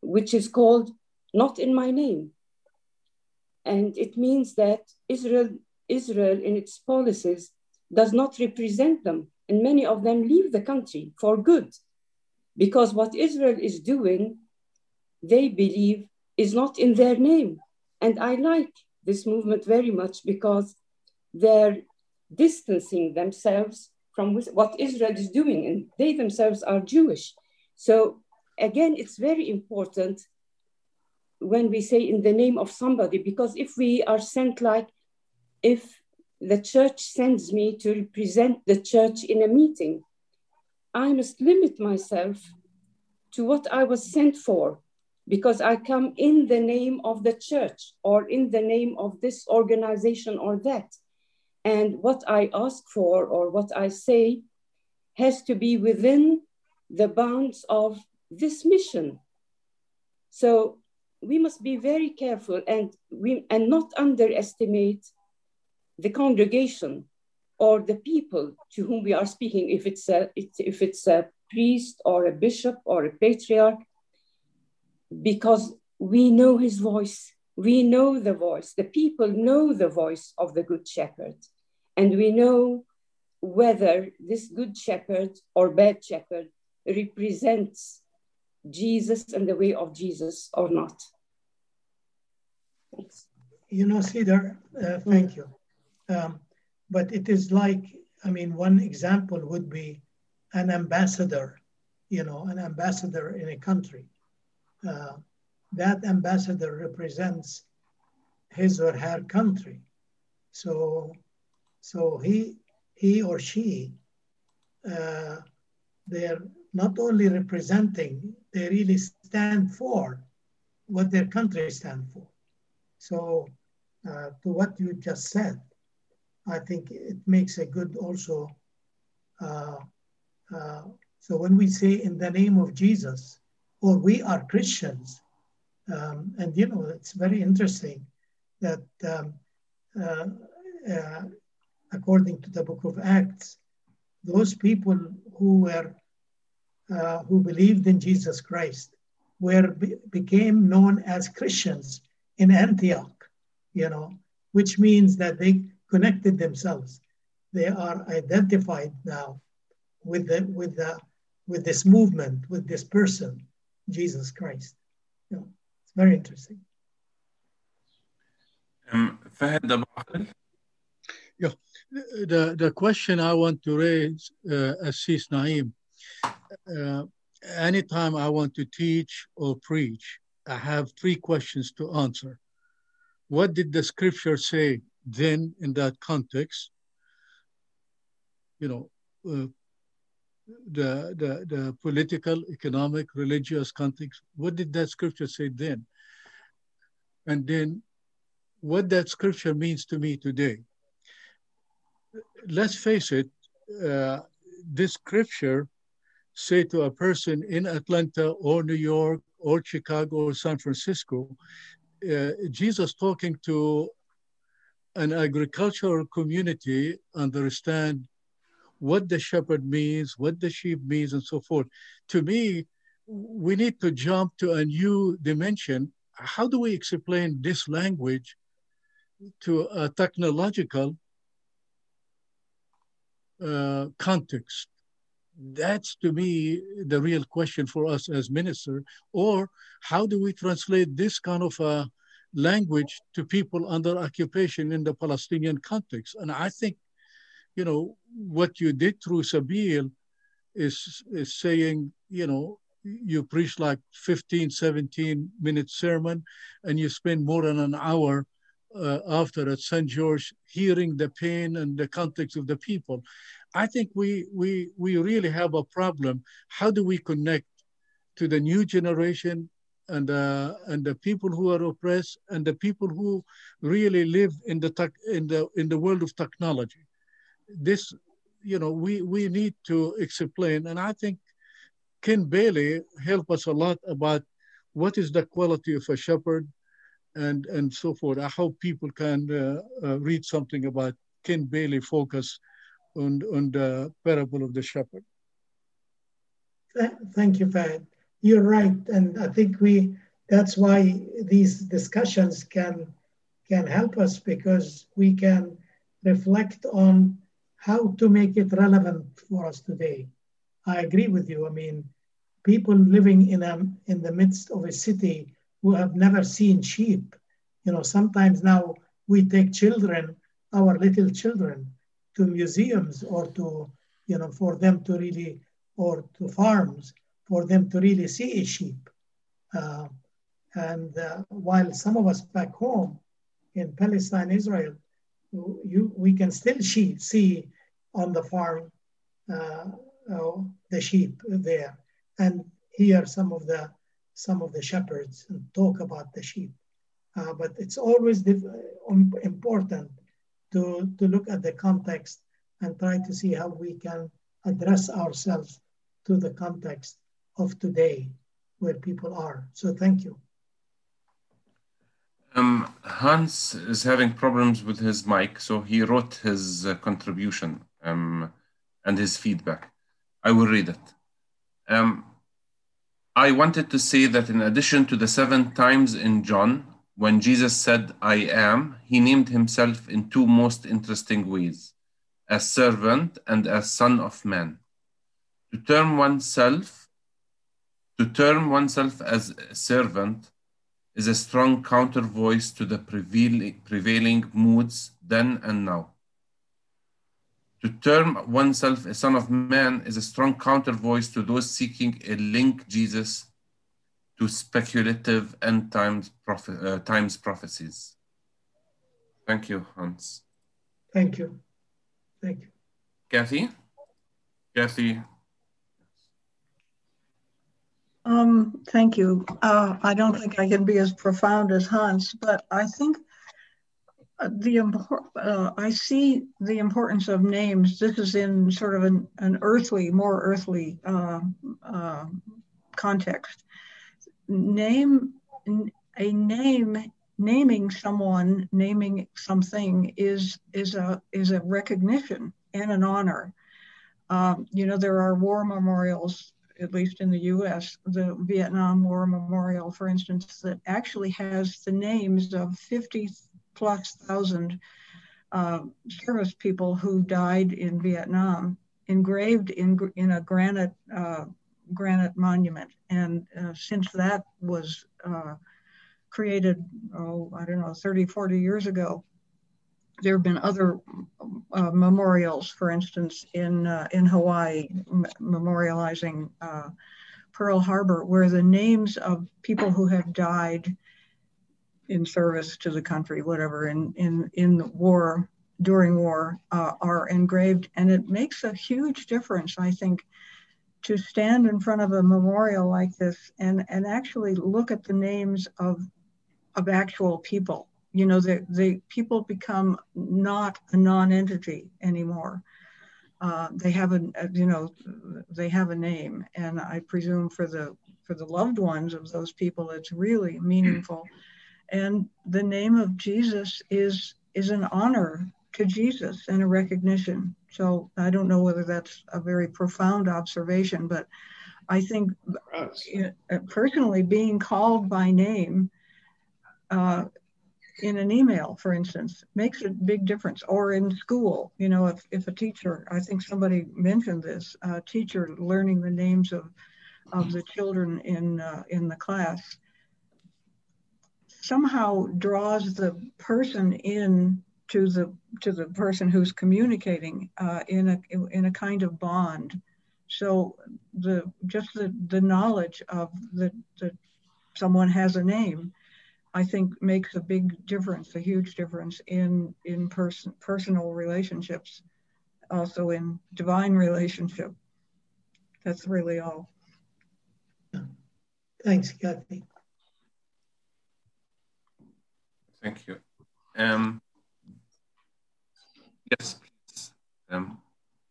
which is called Not in My Name. And it means that Israel, Israel in its policies does not represent them. And many of them leave the country for good. Because what Israel is doing, they believe, is not in their name. And I like this movement very much because they're distancing themselves from what Israel is doing, and they themselves are Jewish. So, again, it's very important when we say in the name of somebody, because if we are sent like, if the church sends me to represent the church in a meeting, I must limit myself to what I was sent for because I come in the name of the church or in the name of this organization or that. And what I ask for or what I say has to be within the bounds of this mission. So we must be very careful and, we, and not underestimate the congregation or the people to whom we are speaking, if it's a, if it's a priest or a bishop or a patriarch, because we know his voice. We know the voice. The people know the voice of the Good Shepherd. And we know whether this Good Shepherd or bad shepherd represents Jesus and the way of Jesus or not. Thanks. You know, Cedar, uh, thank you. Um, but it is like, I mean, one example would be an ambassador, you know, an ambassador in a country. Uh, that ambassador represents his or her country. So, so he, he or she, uh, they're not only representing, they really stand for what their country stands for. So, uh, to what you just said, I think it makes a good also. Uh, uh, so when we say in the name of Jesus, or we are Christians, um, and you know it's very interesting that um, uh, uh, according to the Book of Acts, those people who were uh, who believed in Jesus Christ were became known as Christians in Antioch, you know, which means that they connected themselves. They are identified now with the with the with this movement, with this person, Jesus Christ. You know, very interesting. Um, Fahad Yeah, the, the question I want to raise, uh, Assis Naim, uh, anytime I want to teach or preach, I have three questions to answer. What did the scripture say then in that context, you know, uh, the, the, the political, economic, religious context, what did that scripture say then? And then what that scripture means to me today. Let's face it, uh, this scripture say to a person in Atlanta or New York or Chicago or San Francisco, uh, Jesus talking to an agricultural community understand what the shepherd means, what the sheep means, and so forth. To me, we need to jump to a new dimension. How do we explain this language to a technological uh, context? That's to me the real question for us as minister. Or how do we translate this kind of a language to people under occupation in the Palestinian context. And I think, you know, what you did through Sabeel is, is saying, you know, you preach like 15, 17 minute sermon and you spend more than an hour uh, after at St. George, hearing the pain and the context of the people. I think we, we, we really have a problem. How do we connect to the new generation and, uh, and the people who are oppressed and the people who really live in the, in the, in the world of technology? This, you know, we, we need to explain. And I think Ken Bailey helped us a lot about what is the quality of a shepherd and, and so forth. I hope people can uh, uh, read something about Ken Bailey focus on, on the parable of the shepherd. Thank you, Fahd. You're right. And I think we that's why these discussions can can help us because we can reflect on how to make it relevant for us today. I agree with you. I mean, people living in a in the midst of a city who have never seen sheep. You know, sometimes now we take children, our little children, to museums or to, you know, for them to really, or to farms, for them to really see a sheep. Uh, and uh, while some of us back home in Palestine, Israel, you, we can still see, see on the farm uh, uh the sheep there and hear some of the some of the shepherds and talk about the sheep. Uh, but it's always um, important to, to look at the context and try to see how we can address ourselves to the context of today where people are. So thank you. Um, Hans is having problems with his mic, so he wrote his uh, contribution um, and his feedback. I will read it. Um, I wanted to say that in addition to the seven times in John, when Jesus said, I am, he named himself in two most interesting ways as servant and as son of man. To term oneself, to term oneself as a servant is a strong counter voice to the prevailing, prevailing moods then and now. To term oneself a son of man is a strong counter voice to those seeking a link Jesus to speculative end times, prophet, uh, times prophecies. Thank you, Hans. Thank you. Thank you. Kathy? Kathy? Um, thank you. Uh, I don't think I can be as profound as Hans, but I think the uh, I see the importance of names. This is in sort of an, an earthly, more earthly uh, uh, context. Name a name, naming someone, naming something is is a is a recognition and an honor. Um, you know, there are war memorials, at least in the U.S., the Vietnam War Memorial, for instance, that actually has the names of 50 plus thousand uh, service people who died in Vietnam engraved in, in a granite uh, granite monument. And uh, since that was uh, created, oh, I don't know, 30, 40 years ago, there have been other uh, memorials, for instance, in, uh, in Hawaii, memorializing Pearl Harbor, where the names of people who have died in service to the country, whatever, in in in the war during war uh, are engraved, and it makes a huge difference, I think, to stand in front of a memorial like this and and actually look at the names of of actual people. You know, the the people become not a non-entity anymore. Uh, they have a, a, you know they have a name, and I presume for the for the loved ones of those people, it's really meaningful. And the name of Jesus is is an honor to Jesus and a recognition. So I don't know whether that's a very profound observation, but I think personally being called by name uh, in an email, for instance, makes a big difference. Or in school, you know, if, if a teacher, I think somebody mentioned this, a teacher learning the names of, of the children in, uh, in the class somehow draws the person in to the to the person who's communicating uh, in a in a kind of bond. So the just the, the knowledge of that that someone has a name I think makes a big difference, a huge difference in in person personal relationships, also in divine relationship. That's really all. Thanks, Kathy. Thank you. Um, yes, please. Um,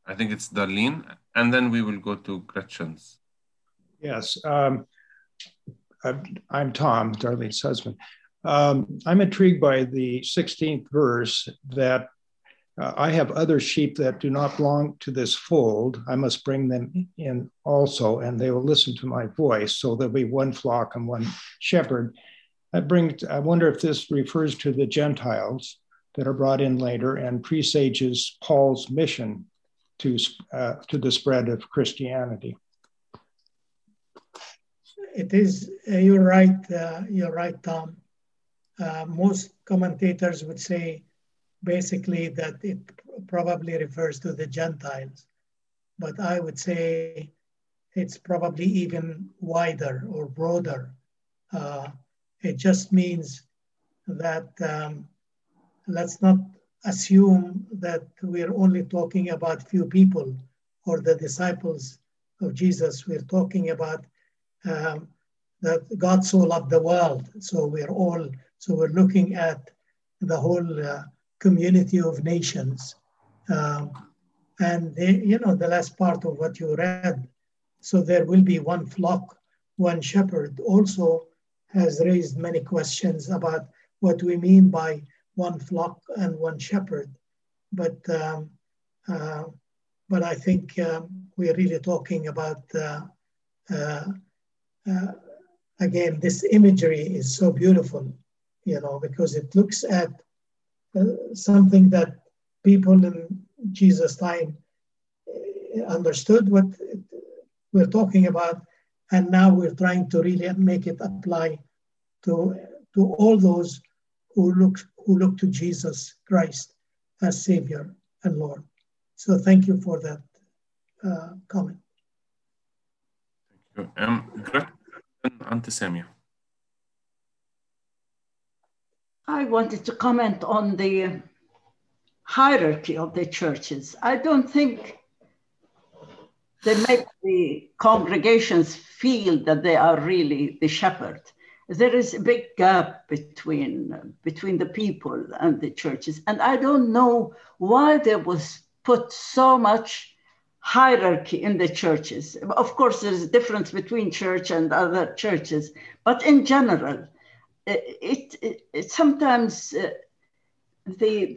I think it's Darlene, and then we will go to Gretchen's. Yes. Um, I'm Tom, Darlene's husband. Um, I'm intrigued by the 16th verse that uh, I have other sheep that do not belong to this fold. I must bring them in also, and they will listen to my voice. So there'll be one flock and one shepherd. I bring. I wonder if this refers to the Gentiles that are brought in later and presages Paul's mission to uh, to the spread of Christianity it is, uh, you're right, uh, you're right, Tom. Uh, most commentators would say basically that it probably refers to the Gentiles, but I would say it's probably even wider or broader. Uh, it just means that um, let's not assume that we're only talking about few people or the disciples of Jesus. We're talking about um, that God so loved the world. So we're all, so we're looking at the whole uh, community of nations. Um, and, they, you know, the last part of what you read, so there will be one flock, one shepherd, also has raised many questions about what we mean by one flock and one shepherd. But um, uh, but I think um, we're really talking about uh, uh, again, this imagery is so beautiful, you know, because it looks at uh, something that people in Jesus' time uh, understood what we're talking about, and now we're trying to really make it apply to to all those who look who look to Jesus Christ as Savior and Lord. So thank you for that uh, comment. Thank you. Um, Antisemia. I wanted to comment on the hierarchy of the churches. I don't think they make the congregations feel that they are really the shepherd. There is a big gap between, between the people and the churches. And I don't know why there was put so much hierarchy in the churches. Of course, there's a difference between church and other churches, but in general, it, it, it sometimes uh, the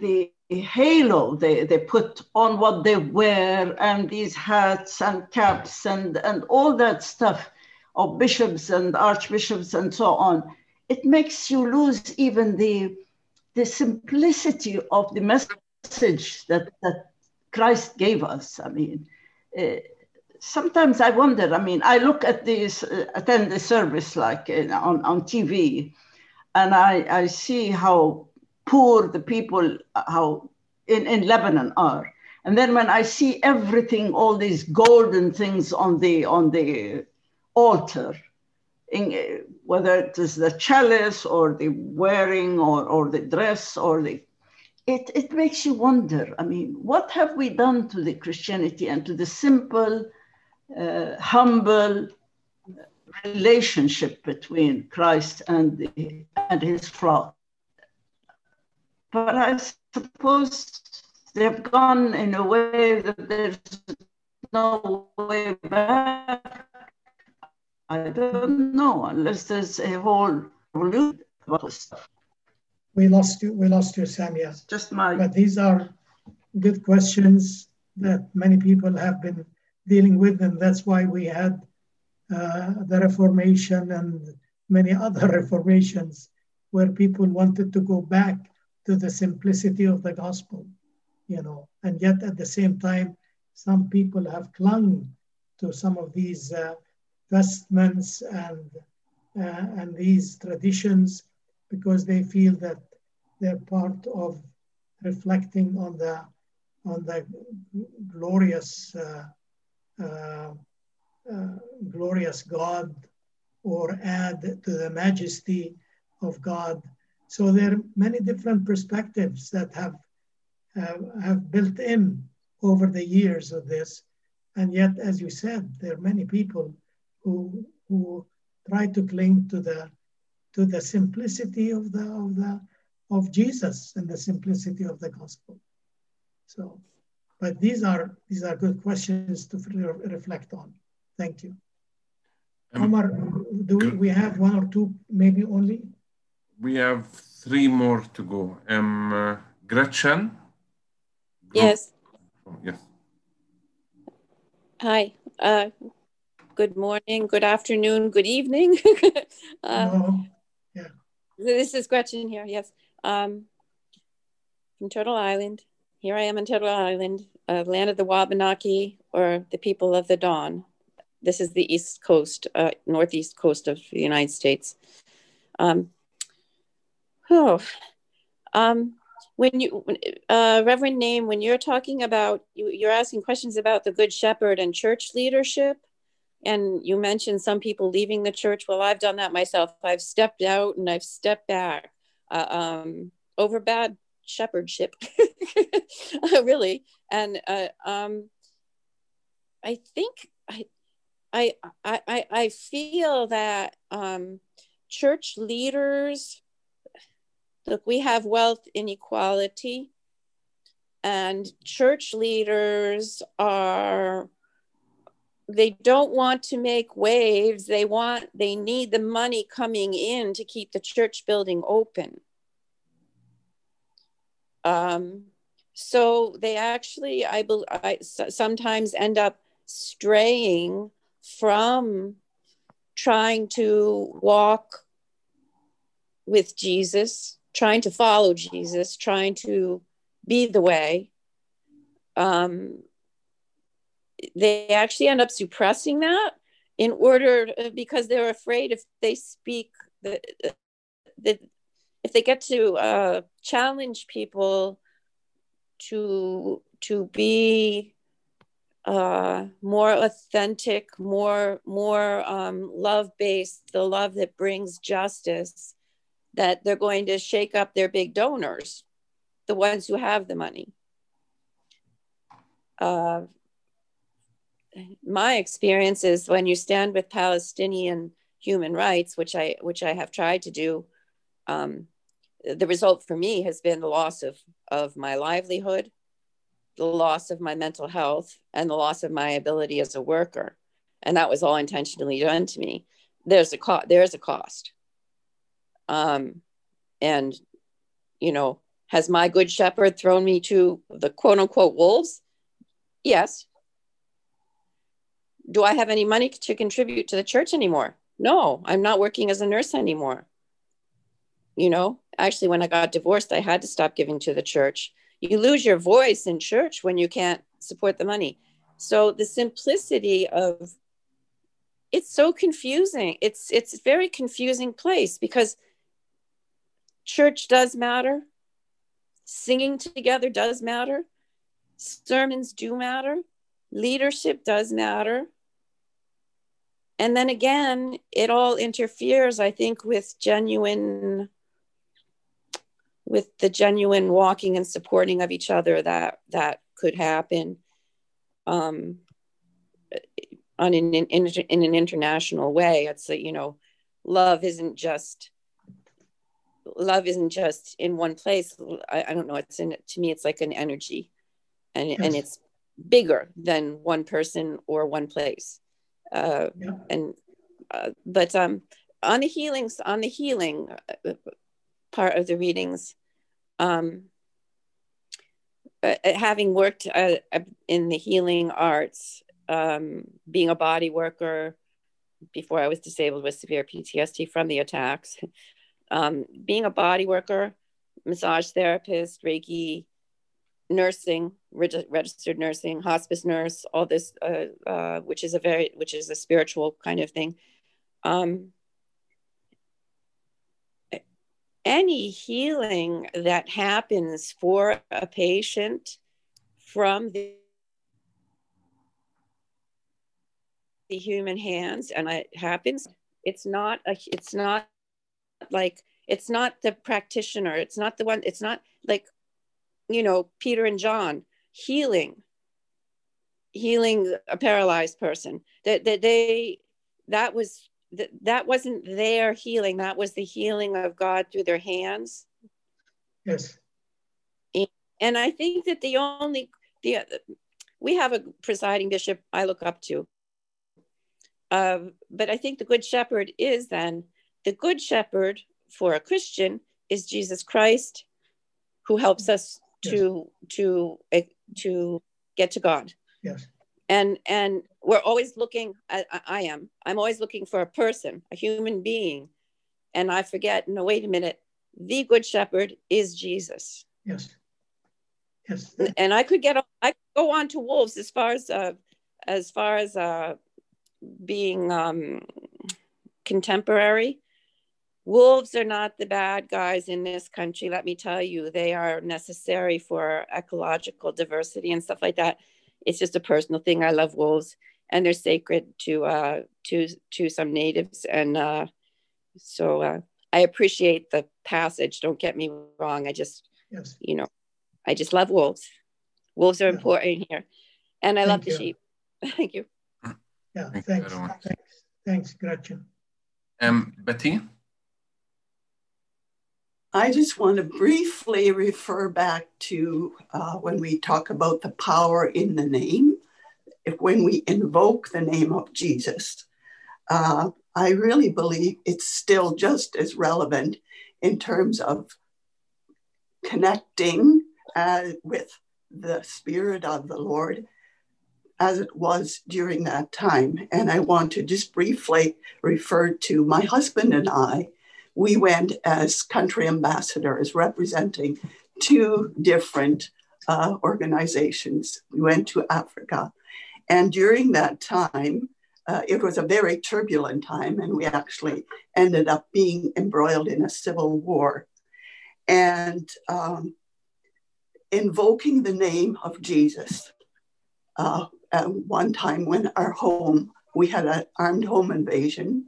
the halo they, they put on what they wear and these hats and caps and and all that stuff of bishops and archbishops and so on it makes you lose even the the simplicity of the message that that christ gave us i mean sometimes I wonder. I mean, I look at this, uh, attend the service like uh, on, on TV, and I, I see how poor the people, how in, in Lebanon are. And then when I see everything, all these golden things on the on the altar, in, whether it is the chalice or the wearing or, or the dress or the it, it makes you wonder. I mean, what have we done to the Christianity and to the simple, uh, humble relationship between Christ and, the, and his flock? But I suppose they've gone in a way that there's no way back. I don't know, unless there's a whole revolution about stuff we lost you. We lost you, Samia. Just my. But these are good questions that many people have been dealing with, and that's why we had uh, the Reformation and many other reformations where people wanted to go back to the simplicity of the gospel, you know, and yet at the same time, some people have clung to some of these uh, vestments and uh, and these traditions because they feel that they're part of reflecting on the on the glorious uh, uh, uh, glorious God or add to the majesty of God. So there are many different perspectives that have have, have built in over the years of this. And yet, as you said, there are many people who who try to cling to the to the simplicity of the of the of Jesus and the simplicity of the gospel. So, but these are these are good questions to reflect on. Thank you. Um, Omar, do we, we have one or two, maybe only? We have three more to go. Um, uh, Gretchen. Yes. Oh, yes. Hi. Uh, good morning, good afternoon, good evening. uh, Yeah. This is Gretchen here. Yes. Um, from Turtle Island. Here I am in Turtle Island, uh, land of the Wabanaki or the people of the dawn. This is the east coast, uh, northeast coast of the United States. Um, oh, um, when you, uh, Reverend Name, when you're talking about, you, you're asking questions about the Good Shepherd and church leadership, and you mentioned some people leaving the church. Well, I've done that myself. I've stepped out and I've stepped back uh, um, over bad shepherdship, really. And uh, um, I think I, I, I, I feel that um, church leaders, look, we have wealth inequality, and church leaders are they don't want to make waves they want they need the money coming in to keep the church building open um, so they actually I, I sometimes end up straying from trying to walk with Jesus, trying to follow Jesus, trying to be the way. Um, they actually end up suppressing that in order because they're afraid if they speak the, the if they get to uh, challenge people to to be uh, more authentic, more more um, love based, the love that brings justice, that they're going to shake up their big donors, the ones who have the money. Uh, my experience is when you stand with Palestinian human rights, which I which I have tried to do, um, the result for me has been the loss of of my livelihood, the loss of my mental health and the loss of my ability as a worker. And that was all intentionally done to me. There's a cost there's a cost. Um and you know has my good shepherd thrown me to the quote unquote wolves? Yes do i have any money to contribute to the church anymore? No i'm not working as a nurse anymore. You know actually when i got divorced i had to stop giving to the church. You lose your voice in church when you can't support the money. So the simplicity of it's so confusing. It's it's a very confusing place because church does matter. Singing together does matter. Sermons do matter. Leadership does matter and then again it all interferes i think with genuine with the genuine walking and supporting of each other that that could happen um, on an, in, in, in an international way. It's that you know, love isn't just love isn't just in one place. I, I don't know. It's in to me. It's like an energy, and yes. and it's bigger than one person or one place. Uh, yeah. And uh, but um, on the healings, on the healing uh, part of the readings, um, uh, uh, having worked uh, uh, in the healing arts, um, being a body worker before I was disabled with severe PTSD from the attacks, um, being a body worker, massage therapist, Reiki, nursing, reg- registered nursing, hospice nurse, all this, uh, uh, which is a very, which is a spiritual kind of thing. Um, any healing that happens for a patient from the, the human hands and it happens it's not a it's not like It's not the practitioner. It's not the one, it's not like, you know, Peter and John healing, healing a paralyzed person. That, that they, that was, that, that wasn't their healing. That was the healing of God through their hands. Yes. And I think that the only, the, we have a presiding bishop I look up to. Uh, but I think the Good Shepherd is then the Good Shepherd for a Christian is Jesus Christ, who helps us yes. to to eh, to get to God. Yes. And and we're always looking. I, I am. I'm always looking for a person, a human being, and I forget. No, wait a minute. The Good Shepherd is Jesus. Yes. Yes. And I could get. I could go on to wolves as far as uh, as far as uh, being um, contemporary. Wolves are not the bad guys in this country, let me tell you. They are necessary for ecological diversity and stuff like that. It's just a personal thing. I love wolves and they're sacred to uh, to to some natives. And uh, so uh, I appreciate the passage. Don't get me wrong. I just, yes. you know, I just love wolves. Wolves are yeah. important here. And I Thank love the sheep. Thank you. Yeah, thanks. thanks. Thanks, Gretchen. Um, Betty? I just want to briefly refer back to uh, when we talk about the power in the name. If, when we invoke the name of Jesus, uh, I really believe it's still just as relevant in terms of connecting uh, with the Spirit of the Lord as it was during that time. And I want to just briefly refer to my husband and I. We went as country ambassadors representing two different uh, organizations. We went to Africa. And during that time, uh, it was a very turbulent time, and we actually ended up being embroiled in a civil war. And um, invoking the name of Jesus uh, one time when our home, we had an armed home invasion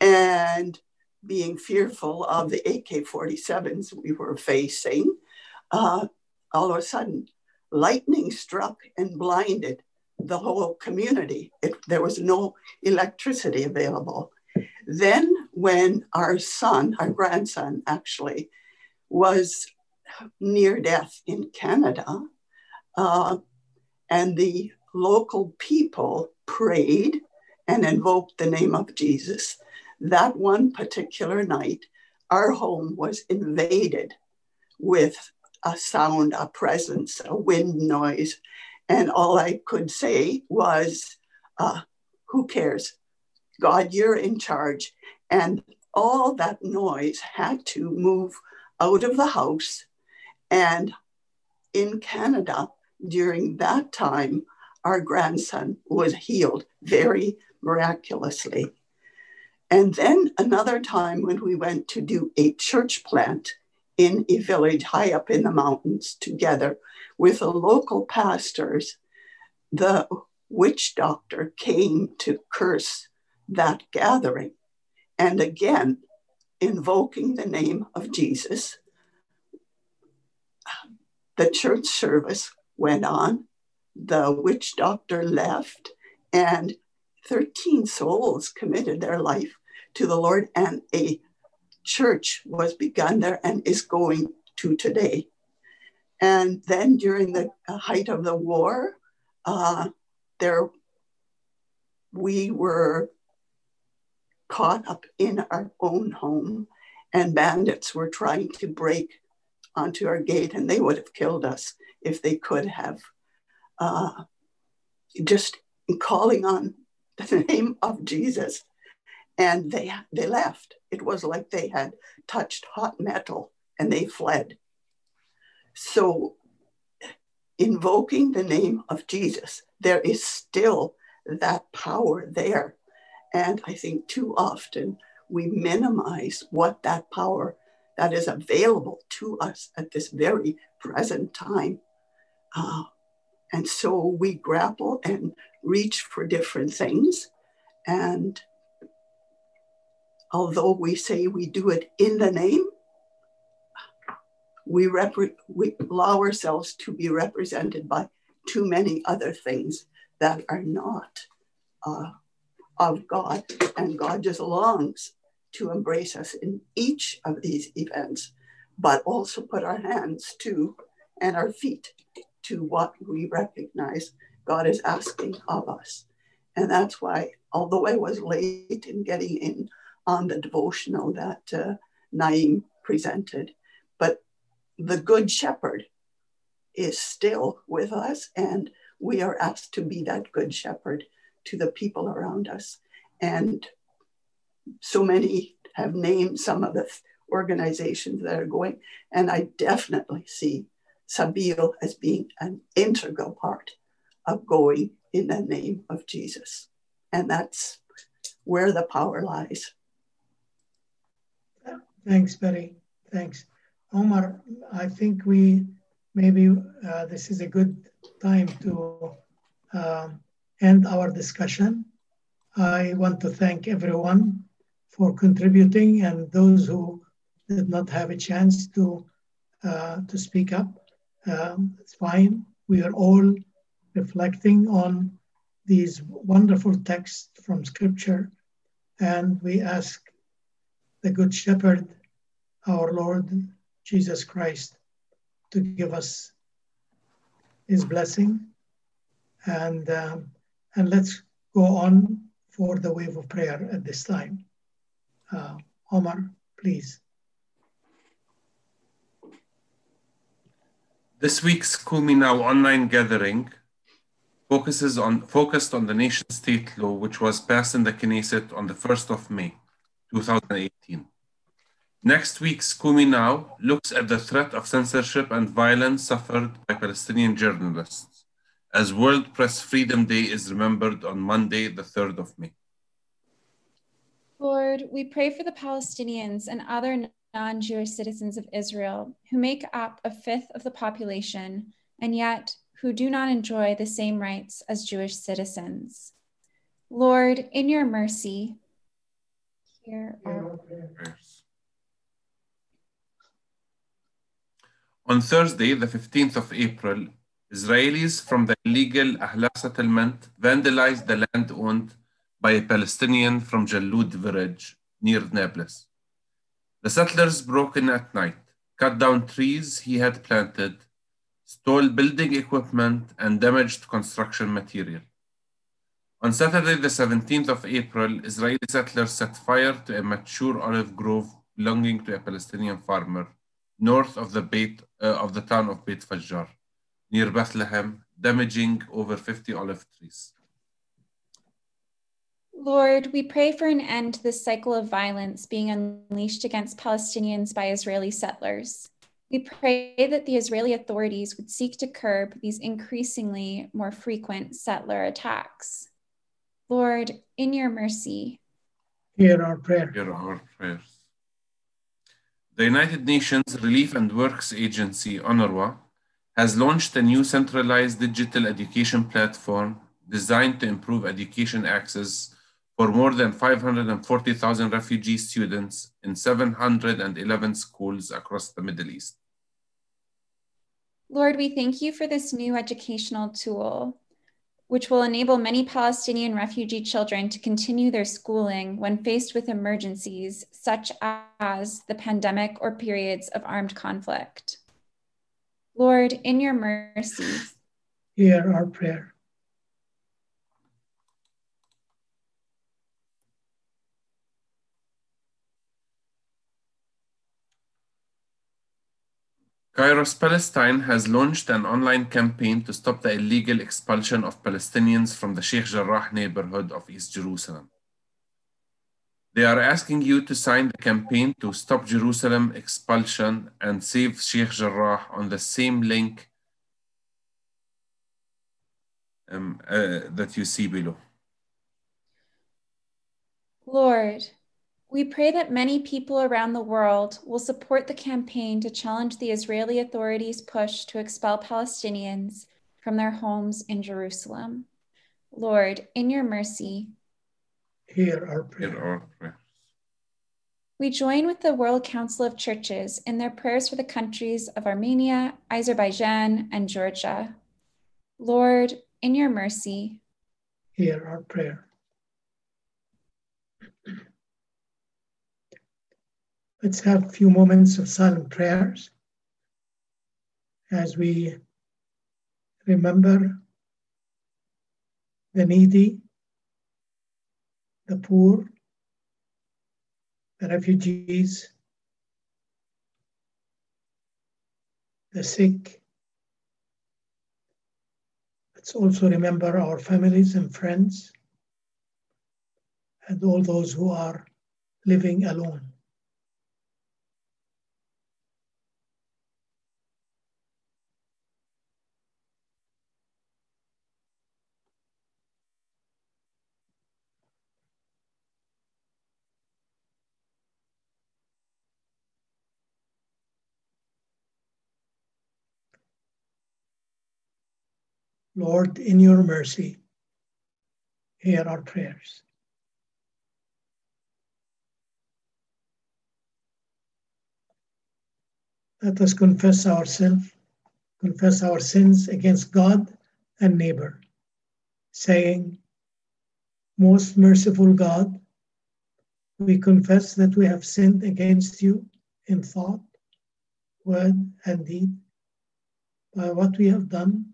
and being fearful of the AK 47s we were facing, uh, all of a sudden, lightning struck and blinded the whole community. It, there was no electricity available. Then, when our son, our grandson actually, was near death in Canada, uh, and the local people prayed and invoked the name of Jesus. That one particular night, our home was invaded with a sound, a presence, a wind noise. And all I could say was, uh, Who cares? God, you're in charge. And all that noise had to move out of the house. And in Canada, during that time, our grandson was healed very miraculously. And then another time when we went to do a church plant in a village high up in the mountains together with the local pastors, the witch doctor came to curse that gathering. And again, invoking the name of Jesus, the church service went on the witch doctor left, and 13 souls committed their life to the Lord, and a church was begun there and is going to today. And then during the height of the war, uh, there we were caught up in our own home, and bandits were trying to break onto our gate, and they would have killed us if they could have uh, just calling on the name of Jesus. And they, they left. It was like they had touched hot metal and they fled. So, invoking the name of Jesus, there is still that power there. And I think too often we minimize what that power that is available to us at this very present time. Uh, and so we grapple and reach for different things. And although we say we do it in the name, we, we allow ourselves to be represented by too many other things that are not uh, of God. And God just longs to embrace us in each of these events, but also put our hands to and our feet to what we recognize God is asking of us. And that's why, although I was late in getting in on the devotional that uh, Naeem presented, but the Good Shepherd is still with us, and we are asked to be that Good Shepherd to the people around us. And so many have named some of the organizations that are going, and I definitely see Sabeel as being an integral part of going in the name of Jesus. And that's where the power lies. Thanks, Betty. Thanks. Omar, I think we maybe uh, this is a good time to um, end our discussion. I want to thank everyone for contributing and those who did not have a chance to uh, to speak up. Um, it's fine. We are all reflecting on these wonderful texts from Scripture, and we ask the Good Shepherd, our Lord Jesus Christ, to give us His blessing, and um, and let's go on for the wave of prayer at this time. Uh, Omar, please. This week's Kumi Now online gathering focuses on focused on the nation state law which was passed in the Knesset on the 1st of May 2018. Next week's Kumi Now looks at the threat of censorship and violence suffered by Palestinian journalists as World Press Freedom Day is remembered on Monday, the 3rd of May. Lord, we pray for the Palestinians and other non Jewish citizens of Israel who make up a fifth of the population and yet who do not enjoy the same rights as Jewish citizens. Lord, in your mercy, hear our prayers. On Thursday, the 15th of April, Israelis from the illegal Ahla settlement vandalized the land owned by a Palestinian from Jalud village near Nablus. The settlers broke in at night, cut down trees he had planted, stole building equipment, and damaged construction material. On Saturday, the 17th of April, Israeli settlers set fire to a mature olive grove belonging to a Palestinian farmer north of the, Beit, uh, of the town of Beit Fajjar near Bethlehem, damaging over 50 olive trees. Lord, we pray for an end to this cycle of violence being unleashed against Palestinians by Israeli settlers. We pray that the Israeli authorities would seek to curb these increasingly more frequent settler attacks. Lord, in your mercy, hear our prayer. Hear our prayers. The United Nations Relief and Works Agency, UNRWA, has launched a new centralized digital education platform designed to improve education access for more than 540,000 refugee students in 711 schools across the Middle East. Lord, we thank you for this new educational tool, which will enable many Palestinian refugee children to continue their schooling when faced with emergencies such as the pandemic or periods of armed conflict. Lord, in your mercy, hear our prayer. Kairos Palestine has launched an online campaign to stop the illegal expulsion of Palestinians from the Sheikh Jarrah neighborhood of East Jerusalem. They are asking you to sign the campaign to stop Jerusalem expulsion and save Sheikh Jarrah on the same link um, uh, that you see below. Lord, we pray that many people around the world will support the campaign to challenge the Israeli authorities' push to expel Palestinians from their homes in Jerusalem. Lord, in your mercy, Hear our prayer. Hear our prayers. We join with the World Council of Churches in their prayers for the countries of Armenia, Azerbaijan, and Georgia. Lord, in your mercy, hear our prayer. Let's have a few moments of silent prayers as we remember the needy, the poor, the refugees, the sick. Let's also remember our families and friends and all those who are living alone. Lord, in your mercy, hear our prayers. Let us confess ourselves, confess our sins against God and neighbor, saying, Most merciful God, we confess that we have sinned against you in thought, word, and deed by what we have done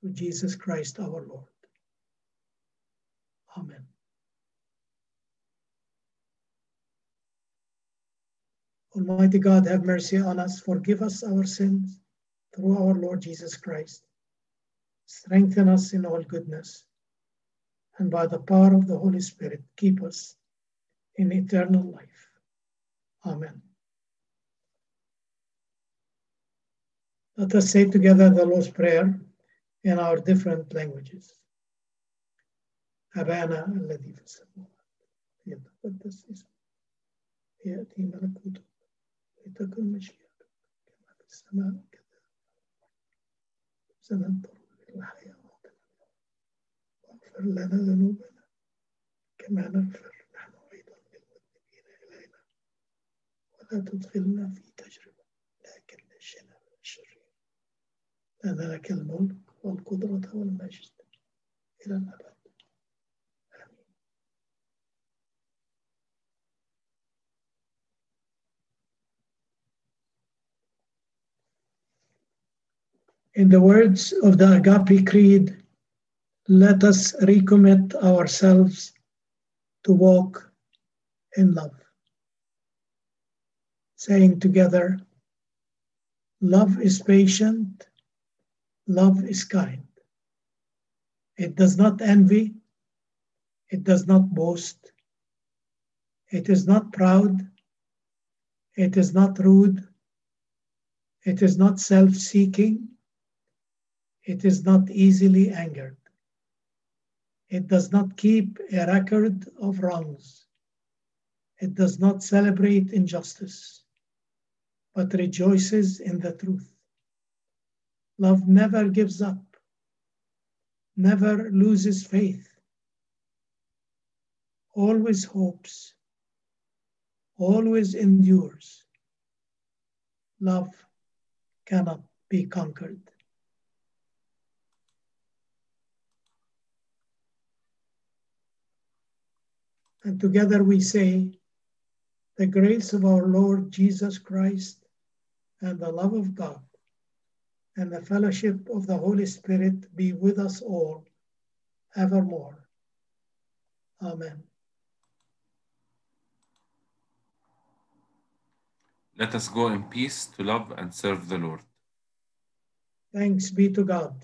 through Jesus Christ our Lord. Amen. Almighty God, have mercy on us, forgive us our sins through our Lord Jesus Christ. Strengthen us in all goodness, and by the power of the Holy Spirit, keep us in eternal life. Amen. Let us say together the Lord's Prayer in our different languages. أبانا الذي في السماوات يتقدس اسمك يأتي ملكوتك لتكن مشيئتك كما في السماء كذلك سننظر إلى حياتنا واغفر لنا ذنوبنا كما نغفر نحن أيضا للمذنبين إلينا. ولا تدخلنا في تجربة لكن نجنا من الشرير لأن لك الملك. والقدرة والمجد إلى الأبد In the words of the Agape Creed, let us recommit ourselves to walk in love. Saying together, love is patient, love is kind. It does not envy, it does not boast, it is not proud, it is not rude, it is not self seeking, it is not easily angered. It does not keep a record of wrongs. It does not celebrate injustice, but rejoices in the truth. Love never gives up, never loses faith, always hopes, always endures. Love cannot be conquered. And together we say, the grace of our Lord Jesus Christ and the love of God and the fellowship of the Holy Spirit be with us all evermore. Amen. Let us go in peace to love and serve the Lord. Thanks be to God.